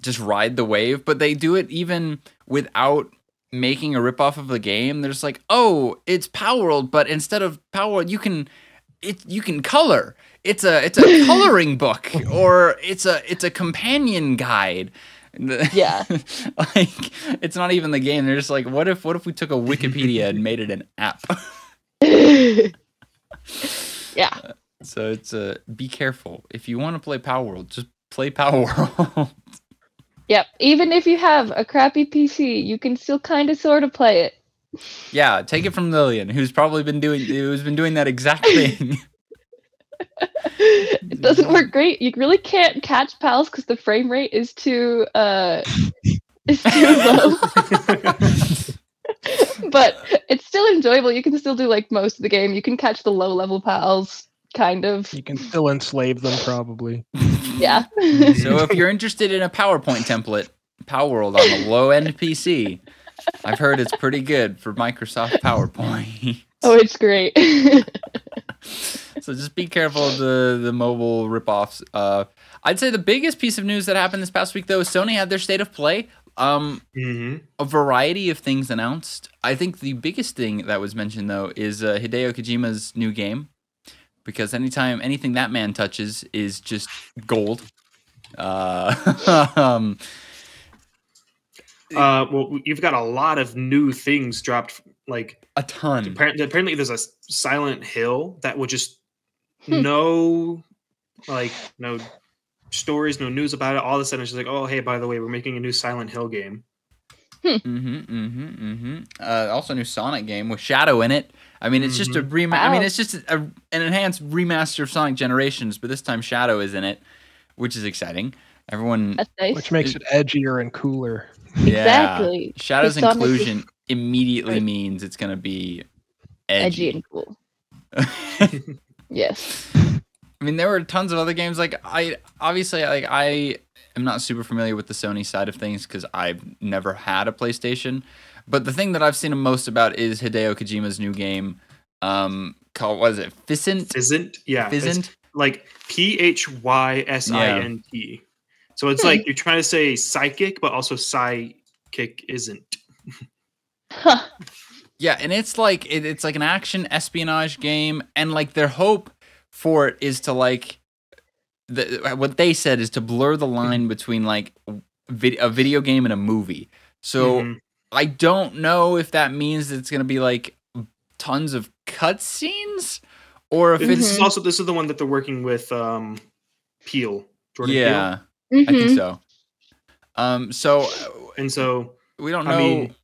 just ride the wave, but they do it even without making a ripoff of the game. They're just like, oh, it's Palworld, but instead of Palworld, you can it you can color. It's a it's a coloring book or it's a it's a companion guide. Yeah. like it's not even the game. They're just like, what if what if we took a Wikipedia and made it an app? yeah. So it's uh be careful. If you want to play Palworld, just play Power World. Yep. Even if you have a crappy PC, you can still kind of sort of play it. yeah, take it from Lillian, who's probably been doing who's been doing that exact thing. it doesn't work great. You really can't catch pals because the frame rate is too uh is too low. but it's still enjoyable. You can still do like most of the game. You can catch the low level pals, kind of. You can still enslave them, probably. Yeah. so if you're interested in a PowerPoint template, Palworld on a low end PC, I've heard it's pretty good for Microsoft PowerPoint. oh, it's great. so just be careful of the the mobile ripoffs. Uh, I'd say the biggest piece of news that happened this past week though is Sony had their state of play. Um, Mhm. a variety of things announced. I think the biggest thing that was mentioned though is uh, Hideo Kojima's new game, because anytime anything that man touches is just gold. Uh, um, Uh, well, you've got a lot of new things dropped. Like a ton. apparently, apparently there's a Silent Hill that will just Hmm. no, like no stories, no news about it. All of a sudden, it's just like, oh, hey, by the way, we're making a new Silent Hill game. Mm-hmm, mm-hmm, mm-hmm. Uh, also, a new Sonic game with Shadow in it. I mean, it's just a rema- I mean, it's just a, an enhanced remaster of Sonic Generations, but this time Shadow is in it, which is exciting. Everyone, That's nice. Which makes it edgier and cooler. Exactly. Shadows Because Sonic is inclusion immediately Right. means it's gonna be edgy edgy. and cool. Yes. I mean, there were tons of other games. Like I obviously like I am not super familiar with the Sony side of things because I've never had a PlayStation. But the thing that I've seen the most about is Hideo Kojima's new game, um, called what is it, Physint? Physint, yeah, it's like P H Y S I N T. So it's Hmm. like you're trying to say psychic, but also psychic isn't. Huh. Yeah, and it's like it, it's like an action espionage game, and like their hope for it is to like the what they said is to blur the line between like vid- a video game and a movie. So Mhm. I don't know if that means it's gonna be like tons of cutscenes, or if this it's is also this is the one that they're working with um Peele, Jordan Peele. yeah, I think Mhm. so. Um, so And so we don't know. I mean-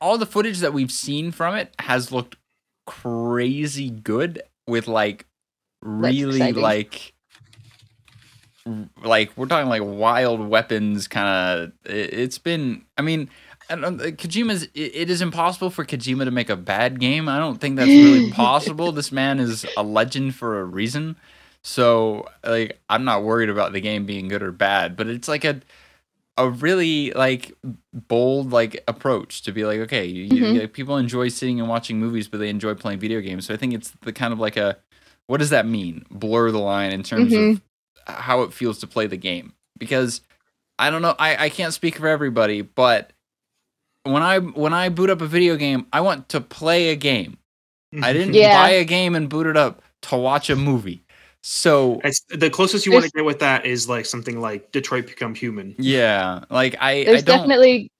all the footage that we've seen from it has looked crazy good with like really like r- like we're talking like wild weapons kind of it, it's been i mean I don't, Kojima's it, it is impossible for Kojima to make a bad game. I don't think that's really possible. this man is a legend for a reason. So like I'm not worried about the game being good or bad, but it's like a a really like bold like approach to be like okay you, you- Mhm. like, people enjoy sitting and watching movies but they enjoy playing video games so i think it's the kind of like a what does that mean blur the line in terms of how it feels to play the game because i don't know i i can't speak for everybody but when i when i boot up a video game i want to play a game i didn't Yeah. buy a game and boot it up to watch a movie so It's the closest you want to get with that is like something like Detroit Become Human. yeah like i i There's don't definitely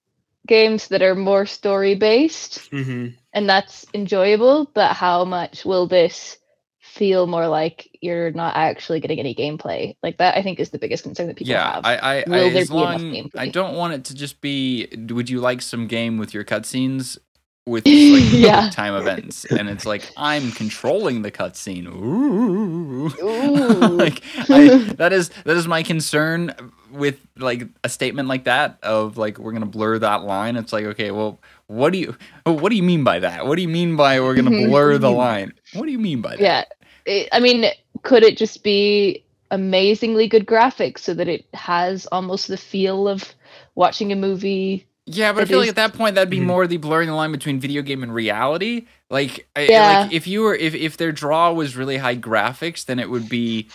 games that are more story based, hmm and that's enjoyable. But how much will this feel more like you're not actually getting any gameplay? Like that, I think is the biggest concern that people yeah, have. I, I, Will I there as be enough long I don't want it to just be. Would you like some game with your cutscenes with like Yeah. time events? And it's like I'm controlling the cutscene. Ooh, Ooh. like I, that is that is my concern with like a statement like that of like we're gonna blur that line. It's like okay, well, what do you what do you mean by that? What do you mean by we're gonna blur the line? What do you mean by that? yeah, it, I mean, could it just be amazingly good graphics so that it has almost the feel of watching a movie? Yeah, but I It feel like at that point that'd be Mhm. more the blurring the line between video game and reality. Like, I, Yeah. like if you were if if their draw was really high graphics, then it would be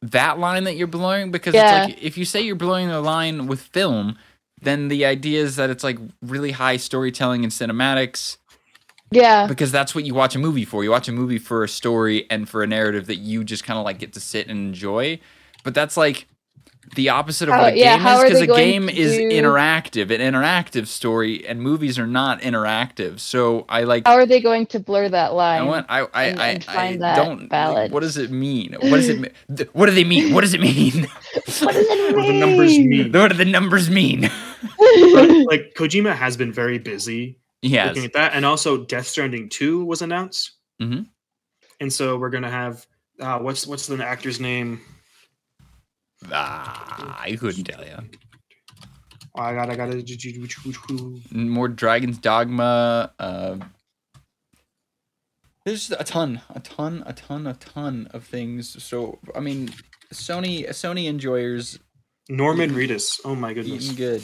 that line that you're blurring because Yeah. it's like if you say you're blurring the line with film, then the idea is that it's like really high storytelling and cinematics Yeah, because that's what you watch a movie for. You watch a movie for a story and for a narrative that you just kind of like get to sit and enjoy. But that's like the opposite of How- what a yeah, game how is are because a game to is do- interactive, an interactive story, and movies are not interactive. So I like. how are they going to blur that line? I line? want. I. I. and- I, and I that don't. like, balance? what does it mean? What does it? mean? What do they mean? What does it mean? what does it What do the numbers mean? what do the numbers mean? Like Kojima has been very busy yes. looking at that, and also Death Stranding Two was announced, Mhm. and so we're gonna have uh, what's what's the actor's name? Ah, I couldn't tell you. Oh, I got I got to more Dragon's Dogma. Uh, there's a ton, a ton, a ton, a ton of things. So I mean, Sony, Sony enjoyers Norman Reedus. Oh my goodness. eating good,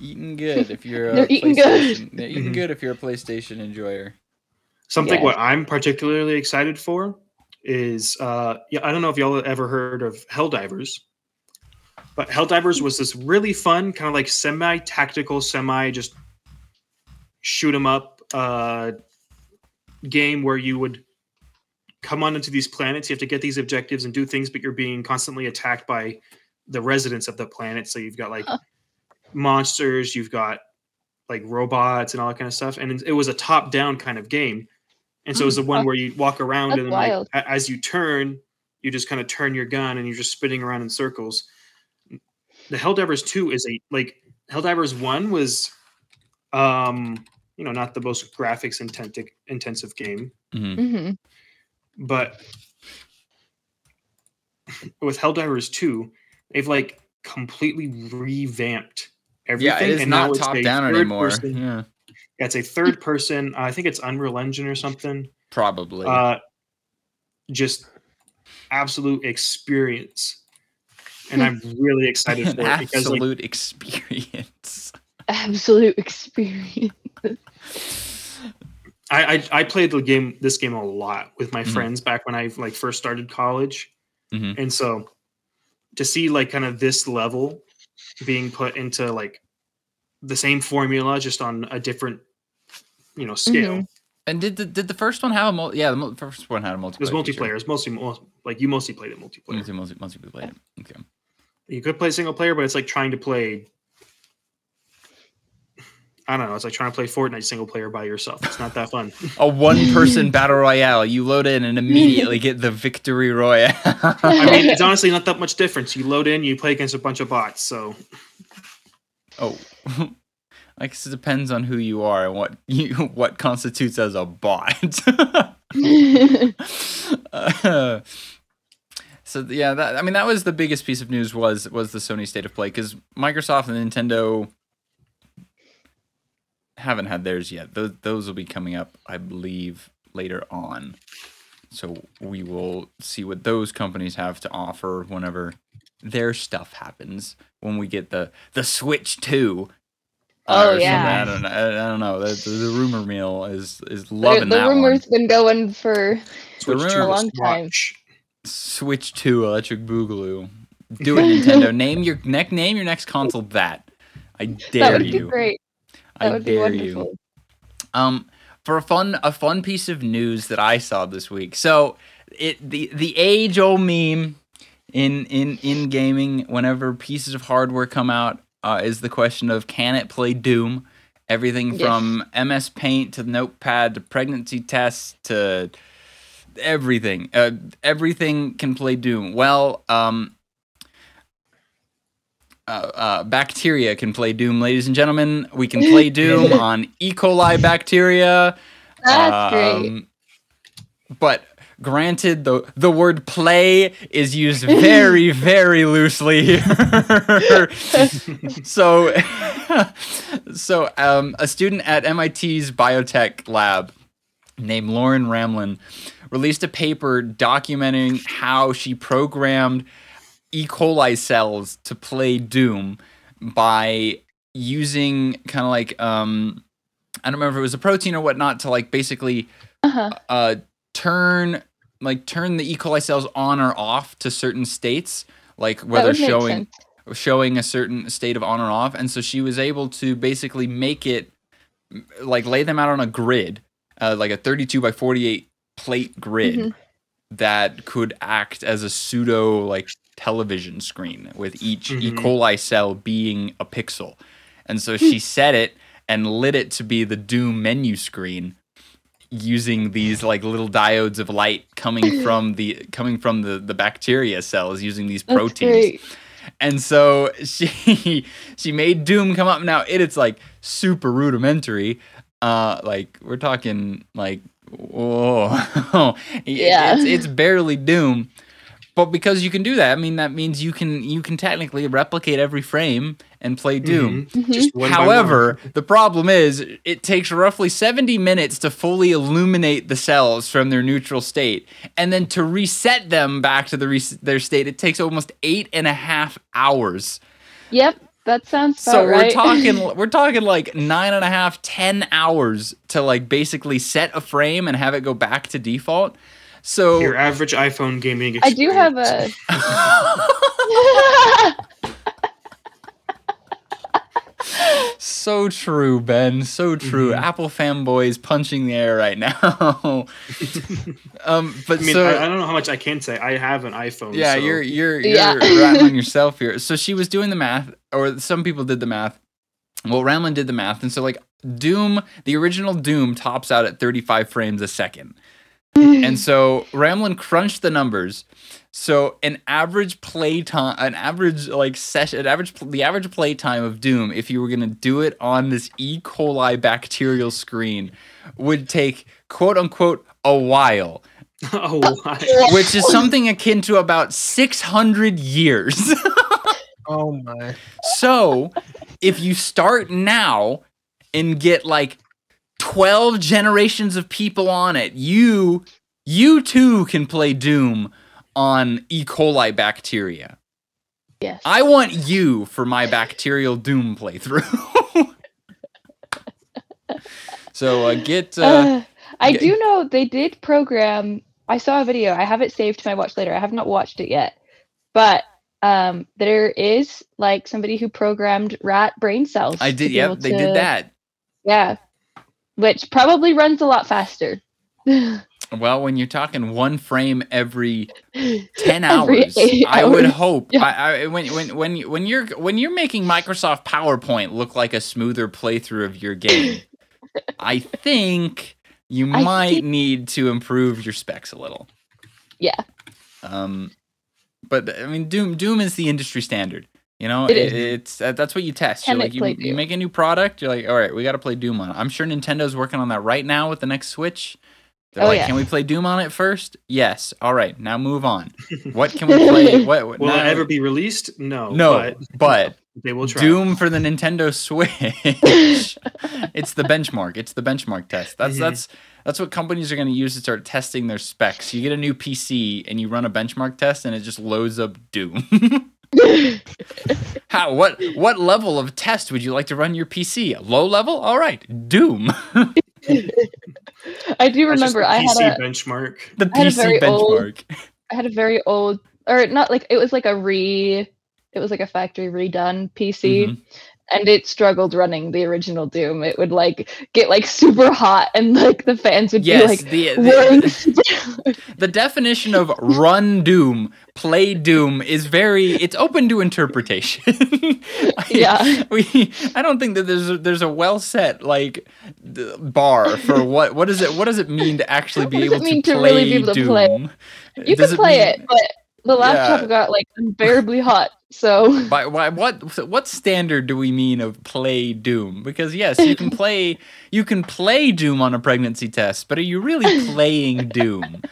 eating good. If you're a They're eating good. PlayStation, they're eating Mhm. good if you're a PlayStation enjoyer. Something Yeah. what I'm particularly excited for is uh yeah, I don't know if y'all ever heard of Helldivers. But Helldivers was this really fun, kind of like semi-tactical, semi just shoot 'em up uh game where you would come on into these planets, you have to get these objectives and do things, but you're being constantly attacked by the residents of the planet. So you've got like Huh. Monsters, you've got like robots and all that kind of stuff. And it- it was a top-down kind of game. And so it was the one where you walk around That's and then like, as you turn, you just kind of turn your gun and you're just spinning around in circles. The Helldivers 2 is a like Helldivers 1 was um you know not the most graphics intensive intensive game, Mhm. hmm but with Helldivers 2, they've like completely revamped everything. Yeah, it is and not top down anymore. person- Yeah, Yeah, it's a third person. I think it's Unreal Engine or something. probably. Uh, just absolute experience, and I'm really excited An for it because like, absolute experience. Absolute experience. I, I I played the game this game a lot with my Mhm. friends back when I like first started college, Mhm. and so to see like kind of this level being put into like the same formula just on a different you know scale. Mm-hmm. And did the did the first one have a mul- yeah the first one had a multiplayer? It was multiplayer. It's mostly like you mostly played it multiplayer. Multi, multi, multiplayer. Okay. You could play single player, but it's like trying to play. I don't know. It's like trying to play Fortnite single player by yourself. It's not that fun. A one person battle royale. You load in and immediately get the victory royale. I mean, it's honestly not that much difference. You load in, you play against a bunch of bots. So oh, I guess it depends on who you are and what you what constitutes as a bot. Uh, so yeah, that I mean that was the biggest piece of news was was the Sony State of Play because Microsoft and Nintendo haven't had theirs yet. Those those will be coming up, I believe, later on. So we will see what those companies have to offer whenever their stuff happens. When we get the the Switch Two. Oh, or yeah. I don't know. I, I don't know. The, the, the rumor mill is is the loving the that one. rumor's been going for switch rumor- to A long time. Swatch. Switch to Electric Boogaloo. Do it, Nintendo. name your neck. Name your next console that. I dare that would you. be great. That I dare you. Um, for a fun a fun piece of news that I saw this week. So it the the age old meme in in in gaming whenever pieces of hardware come out uh, is the question of can it play Doom? Everything Yes. from MS Paint to Notepad to pregnancy tests to everything. Uh, everything can play Doom. Well, um, uh, uh, bacteria can play Doom, ladies and gentlemen. We can play Doom on E. coli bacteria. That's great. Um, But granted, the the word "play" is used very, very loosely here. so, so um, a student at MIT's biotech lab named Lauren Ramlan released a paper documenting how she programmed E. coli cells to play Doom by using kind of like um, I don't remember if it was a protein or whatnot to like basically Uh-huh. uh, turn like turn the E. coli cells on or off to certain states, like whether showing showing a certain state of on or off, and so she was able to basically make it like lay them out on a grid, uh, like a 32 by 48 plate grid Mhm. that could act as a pseudo like television screen with each E. Mhm. coli cell being a pixel, and so she set it and lit it to be the Doom menu screen using these like little diodes of light coming from the coming from the the bacteria cells using these That's proteins great. and so she she made doom come up now it, it's like super rudimentary uh like we're talking like whoa Yeah. it's, it's barely doom but because you can do that i mean that means you can you can technically replicate every frame and play doom Mhm. Mhm. Just one. However, the problem is it takes roughly 70 minutes to fully illuminate the cells from their neutral state. And then to reset them back to the res- their state, it takes almost eight and a half hours. Yep, that sounds about so we're right. talking we're talking like nine and a half, ten hours to like basically set a frame and have it go back to default. So your average iPhone gaming. I do have a. so true, Ben. So true. Mhm. Apple fanboys punching the air right now. um, but I mean, so I, I don't know how much I can say. I have an iPhone. yeah, so- you're you're you're Yeah. ratting on yourself here. So she was doing the math, or some people did the math. Well, Ramlan did the math, and so like Doom, the original Doom tops out at 35 frames a second. And so Ramlan crunched the numbers. So an average play time, an average like session, an average the average play time of Doom, if you were gonna do it on this E. coli bacterial screen, would take quote unquote a while, oh, why? which is something akin to about 600 years. Oh my. so if you start now and get like 12 generations of people on it, you you too can play Doom on E. coli bacteria. Yes. I want you for my bacterial Doom playthrough. so uh, get uh, Uh, I get- do know they did program. I saw a video. I have it saved to my watch later. I have not watched it yet, but um, there is like somebody who programmed rat brain cells. I did yep, they to- did that. Yeah, which probably runs a lot faster. Well, when you're talking one frame every 10 Every hours, I would hope Yeah. I, I, when when when you- when you're when you're making Microsoft PowerPoint look like a smoother playthrough of your game, I think you I might think- need to improve your specs a little. Yeah. Um, but I mean, Doom Doom is the industry standard. You know, It is. it's that's what you test. Can You're like, you, you make a new product. You're like, all right, we got to play Doom on it. I'm sure Nintendo's working on that right now with the next Switch. They're Oh, like, yeah. can we play Doom on it first? Yes. All right, now move on. What can we play? What? what Will no, it ever be released? No. No, but, but they will try. Doom for the Nintendo Switch. it's the benchmark. It's the benchmark test. That's Mhm. that's that's what companies are going to use to start testing their specs. You get a new PC and you run a benchmark test, and it just loads up Doom. How? What? What level of test would you like to run your PC? Low level. All right, Doom. I do remember I had PC a benchmark. The I had a PC very old- benchmark. I had a very old or not like it was like a re it was like a factory redone PC Mhm. and it struggled running the original Doom. It would like get like super hot and like the fans would Yes, be like the, whirring the, the definition of run Doom, play Doom is very it's open to interpretation. I- Yeah. we I don't think that there's a, there's a well set like d- bar for what what does it what does it mean to actually be able to to play really be able to Doom? play? You Does can play mean- it, but the laptop Yeah. got like unbearably hot. So By, by what what standard do we mean of play Doom? Because yes, you can play you can play Doom on a pregnancy test, but are you really playing Doom?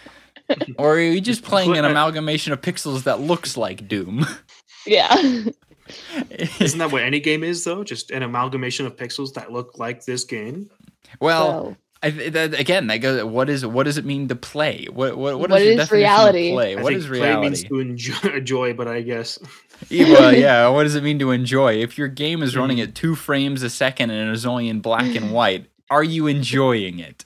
Or are you just playing an amalgamation of pixels that looks like Doom? yeah. Isn't that what any game is, though? Just an amalgamation of pixels that look like this game. well, So, I, th- that, again, that goes. What is what does it mean to play? What what what What is, the is reality? Of play? I What think is play means to enjoy, enjoy, but I guess Yeah, well, yeah. What does it mean to enjoy? If your game is running Mhm. at two frames a second and is only in black and white, are you enjoying it?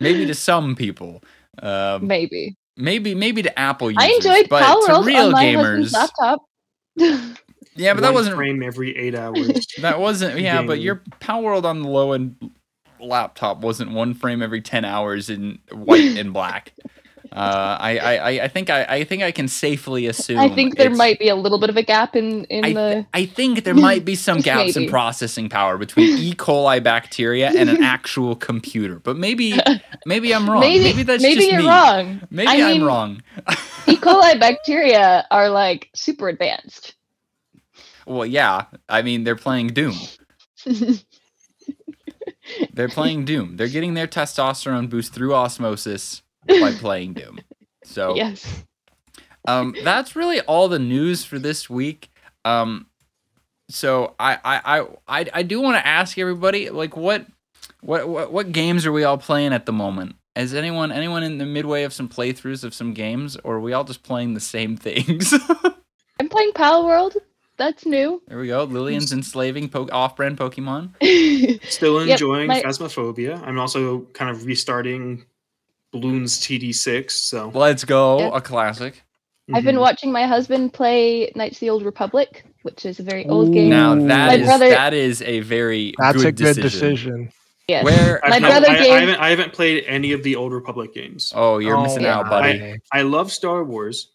Maybe to some people. Um, maybe. maybe maybe to Apple users, I enjoyed but Power to World real on my gamers, husband's laptop. yeah, but that wasn't frame every eight hours. that wasn't yeah, but your Palworld on the low end laptop wasn't one frame every ten hours in white and black. Uh, I, I I- think I, I think I can safely assume. I think there might be a little bit of a gap in in I, the I think there might be some gaps in processing power between E. coli bacteria and an actual computer. But maybe maybe I'm wrong. Maybe, maybe that's maybe just you're me. wrong. Maybe I I'm mean, wrong. E. coli bacteria are like super advanced. Well, yeah. I mean, they're playing Doom. They're playing Doom. They're getting their testosterone boost through osmosis by playing Doom. So yes. um, that's really all the news for this week. Um, so I I I I, I do want to ask everybody like what, what what what games are we all playing at the moment? Is anyone anyone in the midway of some playthroughs of some games, or are we all just playing the same things? I'm playing Palworld. That's new. there we go. Lillian's enslaving po- off-brand Pokemon. Still Yep, enjoying my- Phasmophobia. I'm also kind of restarting Bloons TD6. So Let's go, Yeah. a classic. I've been Mhm. watching my husband play Knights of the Old Republic, which is a very old game. Now Ooh. that My is brother- that is a very That's good a good decision. decision. yes. Where I've my not- brother I, I haven't, I haven't played any of the Old Republic games. oh, you're missing yeah. out, buddy. I love Star Wars.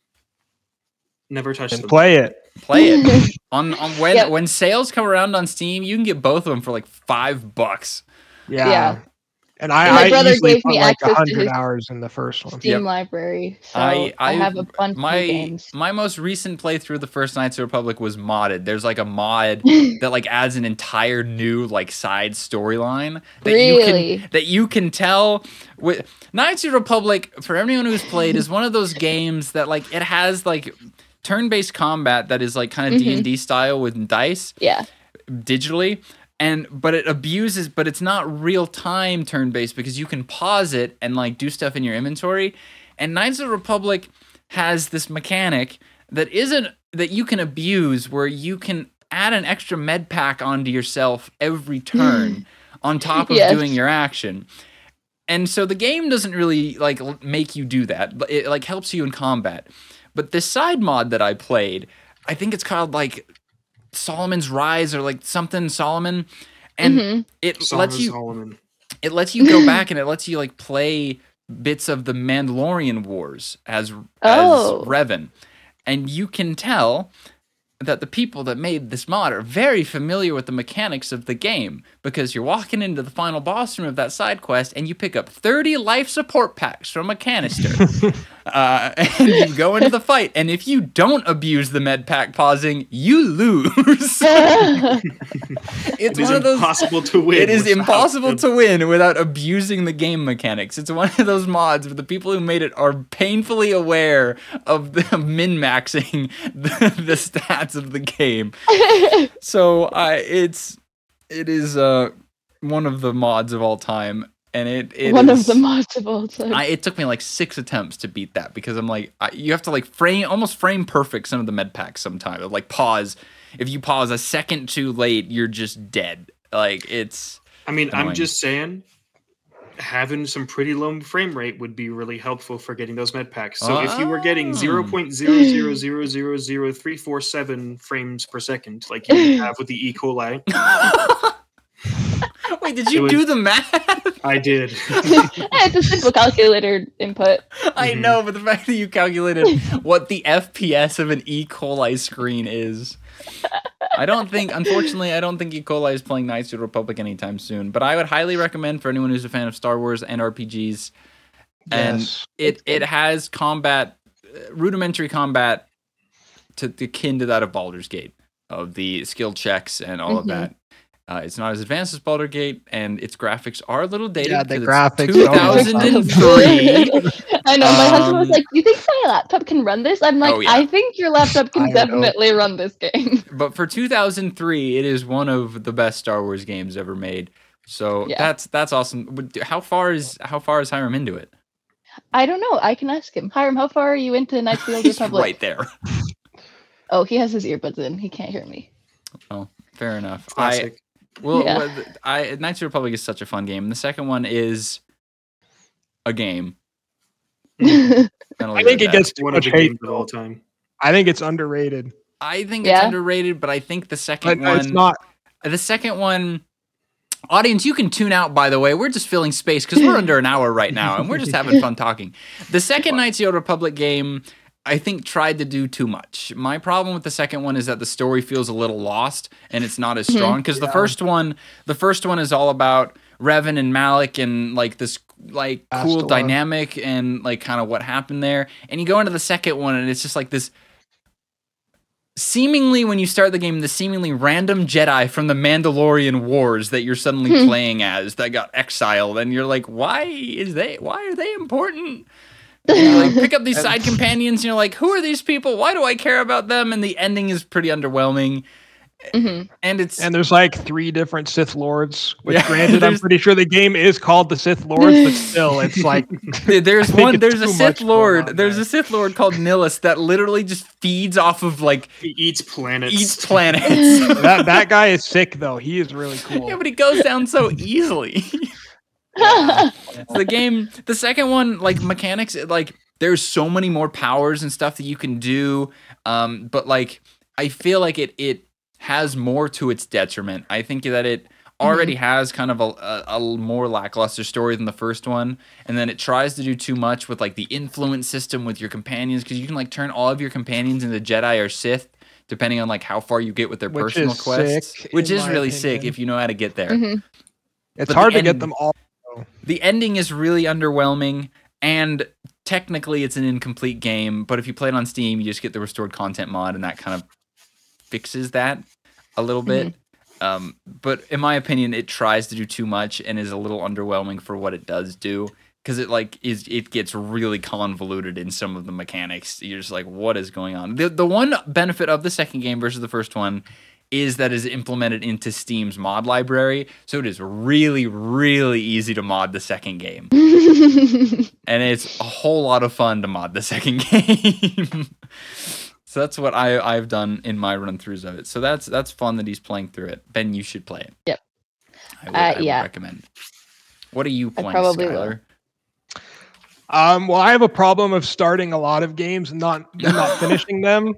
Never touched And them. play it. Play it. on on when Yep. when sales come around on Steam, you can get both of them for like five bucks. Yeah. Yeah. And I, And my I brother easily gave put me like access to hundred his hours in the first one. Steam Yep. library. So I- I, I- have a bunch of My games. my most recent playthrough of the first Knights of Republic was modded. There's like a mod that like adds an entire new like side storyline that you can that you can tell with Knights of Republic for anyone who's played is one of those games that like it has like turn-based combat that is like kind of Mhm. D&D style with dice yeah. digitally and but it abuses but it's not real time turn based because you can pause it and like do stuff in your inventory. And knights of the republic has this mechanic that isn't that you can abuse where you can add an extra med pack onto yourself every turn on top of Yes. doing your action. And so the game doesn't really like make you do that but it like helps you in combat. But this side mod that i played i think it's called like solomon's rise or like something solomon and Mhm. it Solomon lets you Solomon. it lets you go back and it lets you like play bits of the Mandalorian Wars as Oh. as Revan, and you can tell that the people that made this mod are very familiar with the mechanics of the game because you're walking into the final boss room of that side quest and you pick up 30 life support packs from a canister uh, and you go into the fight and if you don't abuse the med pack pausing you lose it's It is one of those impossible to win. it is impossible them. to win without abusing the game mechanics. It's one of those mods where the people who made it are painfully aware of the min maxing the, the stats of the game. So I it's it is uh one of the mods of all time, and it, it One is- of the mods of all time. I, it took me like six attempts to beat that because I'm like, I, you have to like frame almost frame perfect some of the med packs sometimes. Like pause, if you pause a second too late, you're just dead. Like it's I mean, I'm just saying, having some pretty low frame rate would be really helpful for getting those med packs. So if you were getting Ah. zero point zero zero zero zero zero three four seven frames per second, like you have with the E. coli, Wait, did you was- do the math? I did. it's a simple calculator input. I Mhm. know, but the fact that you calculated what the FPS of an E. coli screen is. I don't think, unfortunately, I don't think E. coli is playing Knights of the Republic anytime soon. But I would highly recommend for anyone who's a fan of Star Wars and RPGs. And Yes. it it has combat, uh, rudimentary combat, to akin to that of Baldur's Gate, of the skill checks and all of Mhm. that. Uh, it's not as advanced as Baldur's Gate, and its graphics are a little dated. Yeah, the graphics 2003. I know. My husband was Um, like, "You think my laptop can run this?" I'm like, Oh, yeah. "I think your laptop can I know. definitely run this game." but for 2003 it is one of the best star wars games ever made so Yeah. that's that's awesome how far is how far is hiram into it I don't know. I can ask him. Hiram, how far are you into Knights of the Old Republic? right there Oh, he has his earbuds in. He can't hear me. Oh, fair enough i Classic. Well Yeah. well, i knights of the republic is such a fun game the second one is a game I think at it gets too One of much the hate. games of all though. time. I think it's underrated, i think Yeah? it's underrated but i think the second no, one it's not. the second one audience you can tune out by the way we're just filling space because we're under an hour right now and we're just having fun talking the second knights of the Old republic game i think tried to do too much. My problem with the second one is that the story feels a little lost and it's not as Mhm. strong because the first one the first one is all about revan and Malak and like this like cool dynamic and like kind of what happened there. And you go into the second one and it's just like this seemingly when you start the game the seemingly random jedi from the mandalorian wars that you're suddenly Hmm. playing as that got exiled and you're like why is they why are they important and you like pick up these side companions and you're like who are these people why do i care about them and the ending is pretty underwhelming Mhm. and it's And there's like three different Sith Lords. Which, Yeah, granted, I'm pretty sure the game is called the Sith Lords, but still, it's like There's one. There's a Sith Lord. on There's there. a Sith Lord called Nihilus that literally just feeds off of like He eats planets. eats planets. that that guy is sick though. He is really cool. yeah, but he goes down so easily. the game, the second one, like mechanics, it, like there's so many more powers and stuff that you can do. Um, but like I feel like it it has more to its detriment. I think that it already has kind of a, a, a more lackluster story than the first one and then it tries to do too much with like the influence system with your companions because you can like turn all of your companions into jedi or sith depending on like how far you get with their Which personal quests sick, which is my really sick if you know how to get there Mhm. It's But hard the to get them all. The ending is really underwhelming and technically it's an incomplete game but if you play it on steam you just get the restored content mod and that kind of fixes that a little bit. Um, but in my opinion it tries to do too much and is a little underwhelming for what it does do because it like is it gets really convoluted in some of the mechanics. You're just like what is going on? The, the one benefit of the second game versus the first one is that is implemented into Steam's mod library. So it is really, really easy to mod the second game. and it's a whole lot of fun to mod the second game. so that's what I I've done in my run throughs of it. So that's that's fun that he's playing through it. Ben, you should play it. Yep. I would, Uh, I would recommend. What are you I playing, probably will. Um, well, I have a problem of starting a lot of games and not and not finishing them.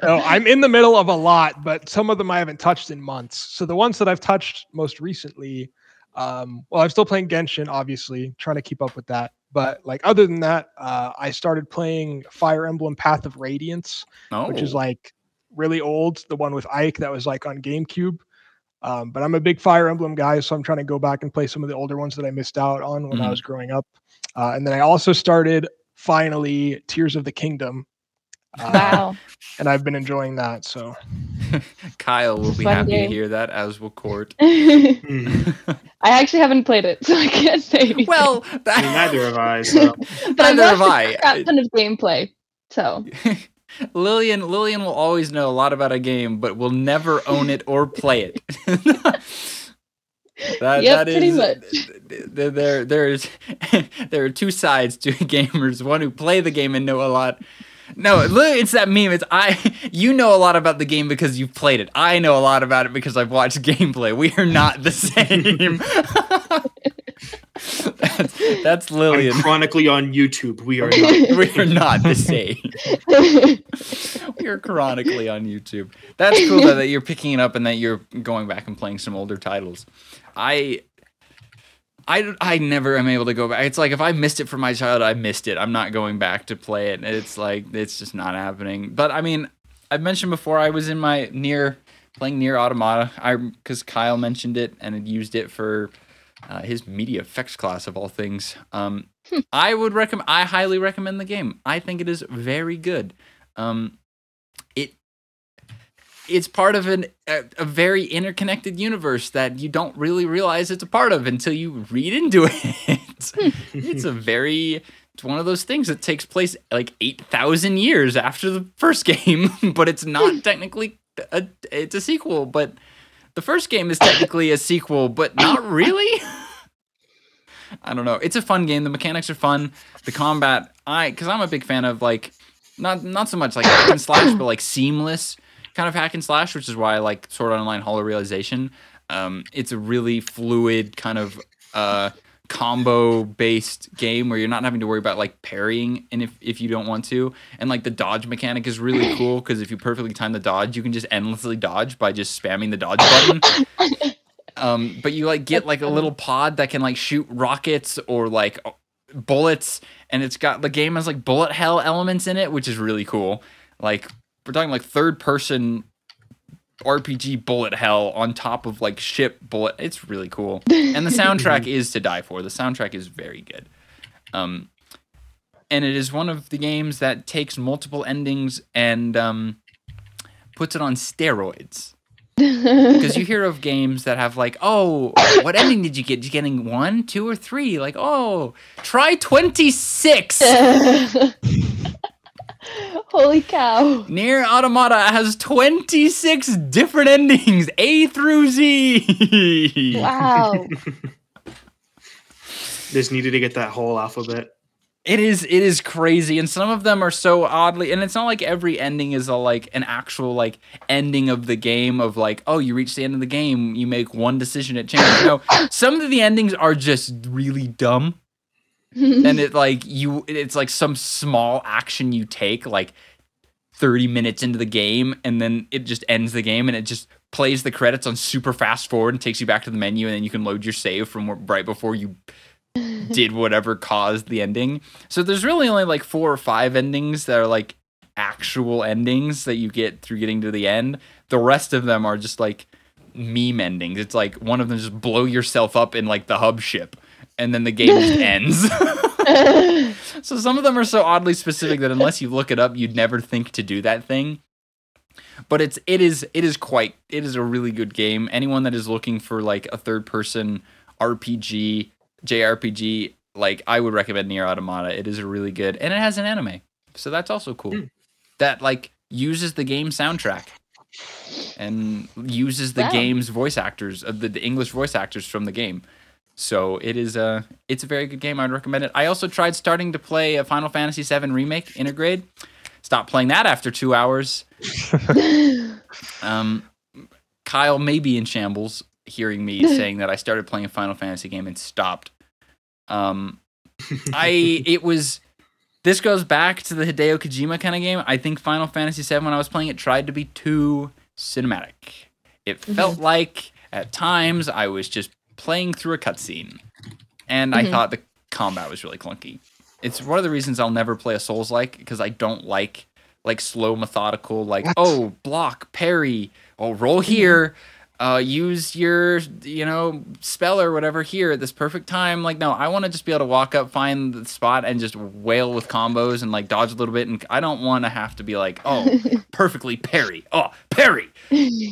So I'm in the middle of a lot, but some of them I haven't touched in months. So the ones that I've touched most recently, um, well, I'm still playing Genshin, obviously, trying to keep up with that. But like other than that, uh, I started playing Fire Emblem Path of Radiance, Oh, which is like really old, the one with Ike that was like on GameCube. Um, but I'm a big Fire Emblem guy, so I'm trying to go back and play some of the older ones that I missed out on when I Mhm. was growing up. Uh, and then I also started finally Tears of the Kingdom. Uh, wow. And I've been enjoying that. So Kyle will be Fun happy game. to hear that, as will Cort. I actually haven't played it, so I can't say anything. well, I that, mean, neither have I. So. but I've neither have watched I. a crap ton of gameplay. So Lillian Lillian will always know a lot about a game, but will never own it or play it. That, Yep, that pretty is- much. There, there, there is there are two sides to gamers. One who play the game and know a lot. No, look, it's that meme. It's I. You know a lot about the game because you've played it. I know a lot about it because I've watched gameplay. We are not the same. that's, that's Lillian. I'm chronically on YouTube. We are not. we are not the same. we are chronically on YouTube. That's cool though, that you're picking it up and that you're going back and playing some older titles. I I, I never am able to go back. It's like if I missed it from my child, I missed it. I'm not going back to play it. It's like it's just not happening. But I mean, I've mentioned before I was in my near playing Nier Automata. I because Kyle mentioned it and had used it for uh, his media effects class of all things. Um, I would recommend. I highly recommend the game. I think it is very good. Um, it's part of an a, a very interconnected universe that you don't really realize it's a part of until you read into it. Hmm. it's a very it's one of those things that takes place like 8000 years after the first game but it's not hmm. technically a, it's a sequel but the first game is technically a sequel but not really? I don't know. It's a fun game. The mechanics are fun. The combat i because i'm a big fan of like not not so much like hack and slash but like seamless kind of hack and slash which is why i like sword Art online hollow realization. Um it's a really fluid kind of uh combo based game where you're not having to worry about like parrying and if, if you don't want to. And like the dodge mechanic is really cool because if you perfectly time the dodge you can just endlessly dodge by just spamming the dodge button. Um but you like get like a little pod that can like shoot rockets or like bullets and it's got the game has like bullet hell elements in it which is really cool. Like we're talking like third person RPG bullet hell on top of like ship bullet. It's really cool. And the soundtrack is to die for. The soundtrack is very good. Um and it is one of the games that takes multiple endings and um puts it on steroids. Because you hear of games that have like, oh, what ending did you get? Did you getting one, two, or three? Like, oh, try 26. Holy cow. Nier Automata has 26 different endings, A through Z. Wow. Just needed to get that whole alphabet. It is it is crazy and some of them are so oddly and it's not like every ending is a like an actual like ending of the game of like oh you reach the end of the game you make one decision it changes. No, some of the endings are just really dumb and it like you it's like some small action you take like 30 minutes into the game and then it just ends the game and it just plays the credits on super fast forward and takes you back to the menu and then you can load your save from right before you did whatever caused the ending. So there's really only like four or five endings that are like actual endings that you get through getting to the end. The rest of them are just like meme endings. It's like one of them just blow yourself up in like the hub ship and then the game just ends. so some of them are so oddly specific that unless you look it up, you'd never think to do that thing. But it's it is it is quite it is a really good game. Anyone that is looking for like a third person RPG, JRPG, like I would recommend Nier Automata. It is a really good and it has an anime. So that's also cool. Hmm. That like uses the game soundtrack. and uses the Wow. game's voice actors, uh, the, the English voice actors from the game. So it is a it's a very good game. I'd recommend it. I also tried starting to play a Final Fantasy VII remake Intergrade. Stopped playing that after two hours. Um, Kyle may be in shambles hearing me saying that I started playing a Final Fantasy game and stopped. Um, I it was this goes back to the Hideo Kojima kind of game. I think Final Fantasy VII when I was playing it tried to be too cinematic. It felt like at times I was just playing through a cutscene, and I Mhm. thought the combat was really clunky. It's one of the reasons I'll never play a Souls like because I don't like like slow methodical like What? oh block parry oh roll here uh use your you know spell or whatever here at this perfect time. Like no i want to just be able to walk up find the spot and just wail with combos and like dodge a little bit. And i don't want to have to be like oh perfectly parry. Oh parry.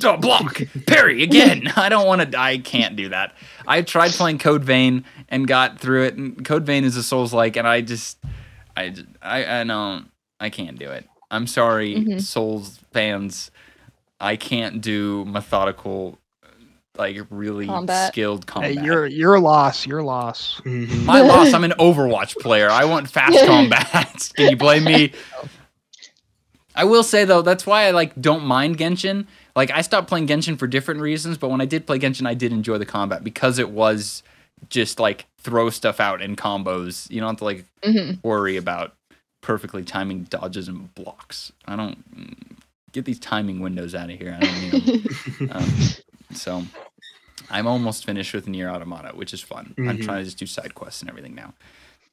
Oh, block. Parry again. I don't want to i can't do that. I tried playing code vein and got through it. And code vein is a souls like and i just I I I don't i can't do it. I'm sorry Mhm. souls fans i can't do methodical like really Combat. skilled combat. Hey, combat your your loss, your loss. Mhm. my loss i'm an overwatch player i want fast combat can you blame me I will say though, that's why I like don't mind Genshin. Like I stopped playing Genshin for different reasons, but when I did play Genshin, I did enjoy the combat because it was just like throw stuff out in combos. You don't have to like Mhm. worry about perfectly timing dodges and blocks. I don't mm, get these timing windows out of here. I don't need 'em. um, so I'm almost finished with Nier Automata, which is fun. I'm Mhm. trying to just do side quests and everything now.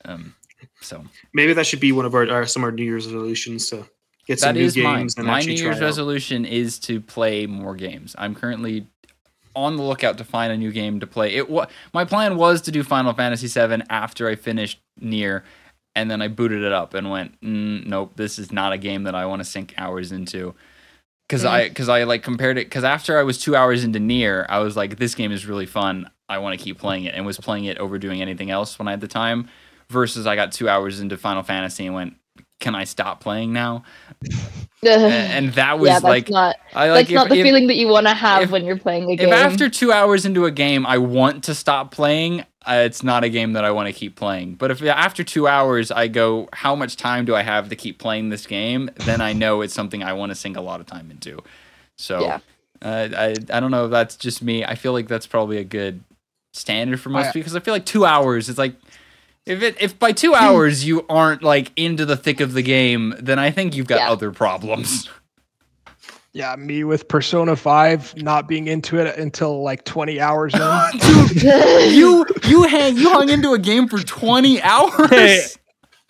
Um, so Maybe that should be one of our, our some of our New Year's resolutions to get some new mine. games and My New Year's resolution is to play more games. I'm currently on the lookout to find a new game to play. It wa- my plan was to do Final Fantasy VII after I finished Nier, and then I booted it up and went, mm, nope, this is not a game that I want to sink hours into. Because Mm. I because I like compared it because after I was two hours into Nier, I was like, this game is really fun. I want to keep playing it, and was playing it over doing anything else when I had the time. Versus I got two hours into Final Fantasy and went, can I stop playing now? And that was yeah, like not I like that's not the if, feeling that you want to have if- when you're playing a game. if after two hours into a game I want to stop playing, it's not a game that I want to keep playing. But if after two hours I go, how much time do I have to keep playing this game? Then I know it's something I want to sink a lot of time into. So Yeah. uh, I I don't know if that's just me. I feel like that's probably a good standard for most I- people because I feel like two hours. is like. If it if by two hours you aren't like into the thick of the game, then I think you've got Yeah. other problems. Yeah, me with Persona 5 not being into it until like 20 hours in. you you hang you hung into a game for 20 hours Hey,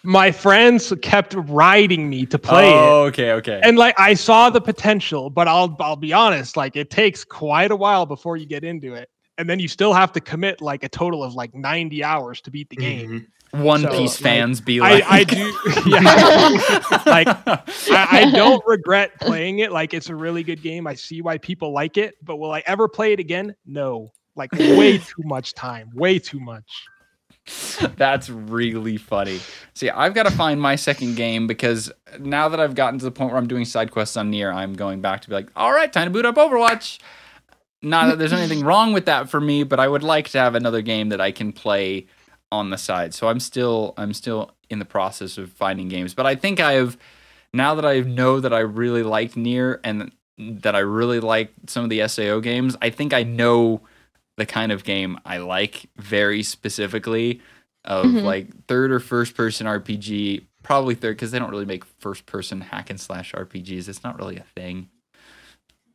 My friends kept riding me to play it. oh, okay okay And like I saw the potential, but I'll I'll be honest, like it takes quite a while before you get into it. And then you still have to commit like a total of like 90 hours to beat the game. Mhm. One so, piece like, fans be I, like I do yeah. like I, I don't regret playing it. Like it's a really good game. I see why people like it, but will I ever play it again? No. Like way too much time. Way too much. that's really funny see i've got to find my second game because now that i've gotten to the point where i'm doing side quests on Nier i'm going back to be like all right time to boot up overwatch not that there's anything wrong with that for me but i would like to have another game that i can play on the side. So i'm still i'm still in the process of finding games. But i think i've now that i know that i really liked Nier and that i really like some of the sao games i think i know the kind of game i like very specifically of Mhm. like third or first person rpg probably third because they don't really make first person hack and slash rpgs it's not really a thing.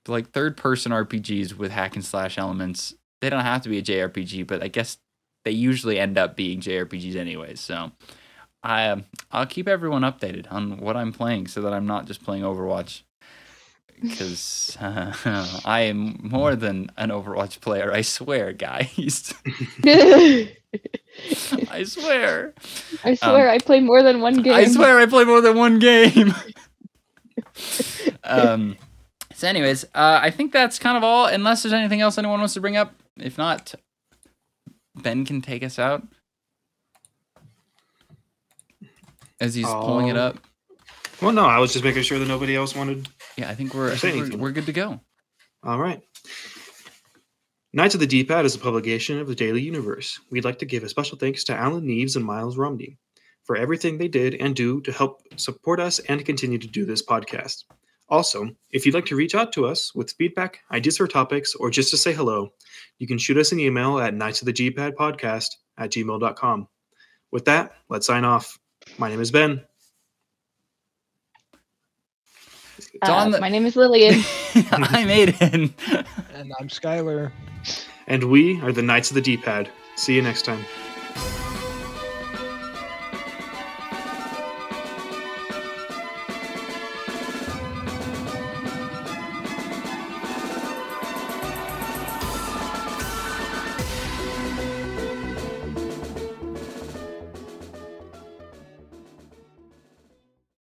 But like third person rpgs with hack and slash elements they don't have to be a jrpg but i guess they usually end up being jrpgs anyways so i um, i'll keep everyone updated on what i'm playing so that i'm not just playing overwatch because uh, i am more than an overwatch player i swear guys i swear I swear I play more than one game. Um, I swear I play more than one game. um. So, anyways, uh, I think that's kind of all. Unless there's anything else anyone wants to bring up. If not, Ben can take us out as he's pulling it Oh. up. Well, no, I was just making sure that nobody else wanted. Yeah, I think we're I think we're, we're good to go. All right. Knights of the D-Pad is a publication of the Daily Universe. We'd like to give a special thanks to Alan Neves and Miles Romney for everything they did and do to help support us and continue to do this podcast. Also, if you'd like to reach out to us with feedback, ideas for topics, or just to say hello, you can shoot us an email at knights of the D-Pad podcast at gmail.com. With that, let's sign off. My name is Ben. Uh, the- My name is Lillian. I'm Aidan. And I'm Skyler. And we are the Knights of the D-Pad. See you next time.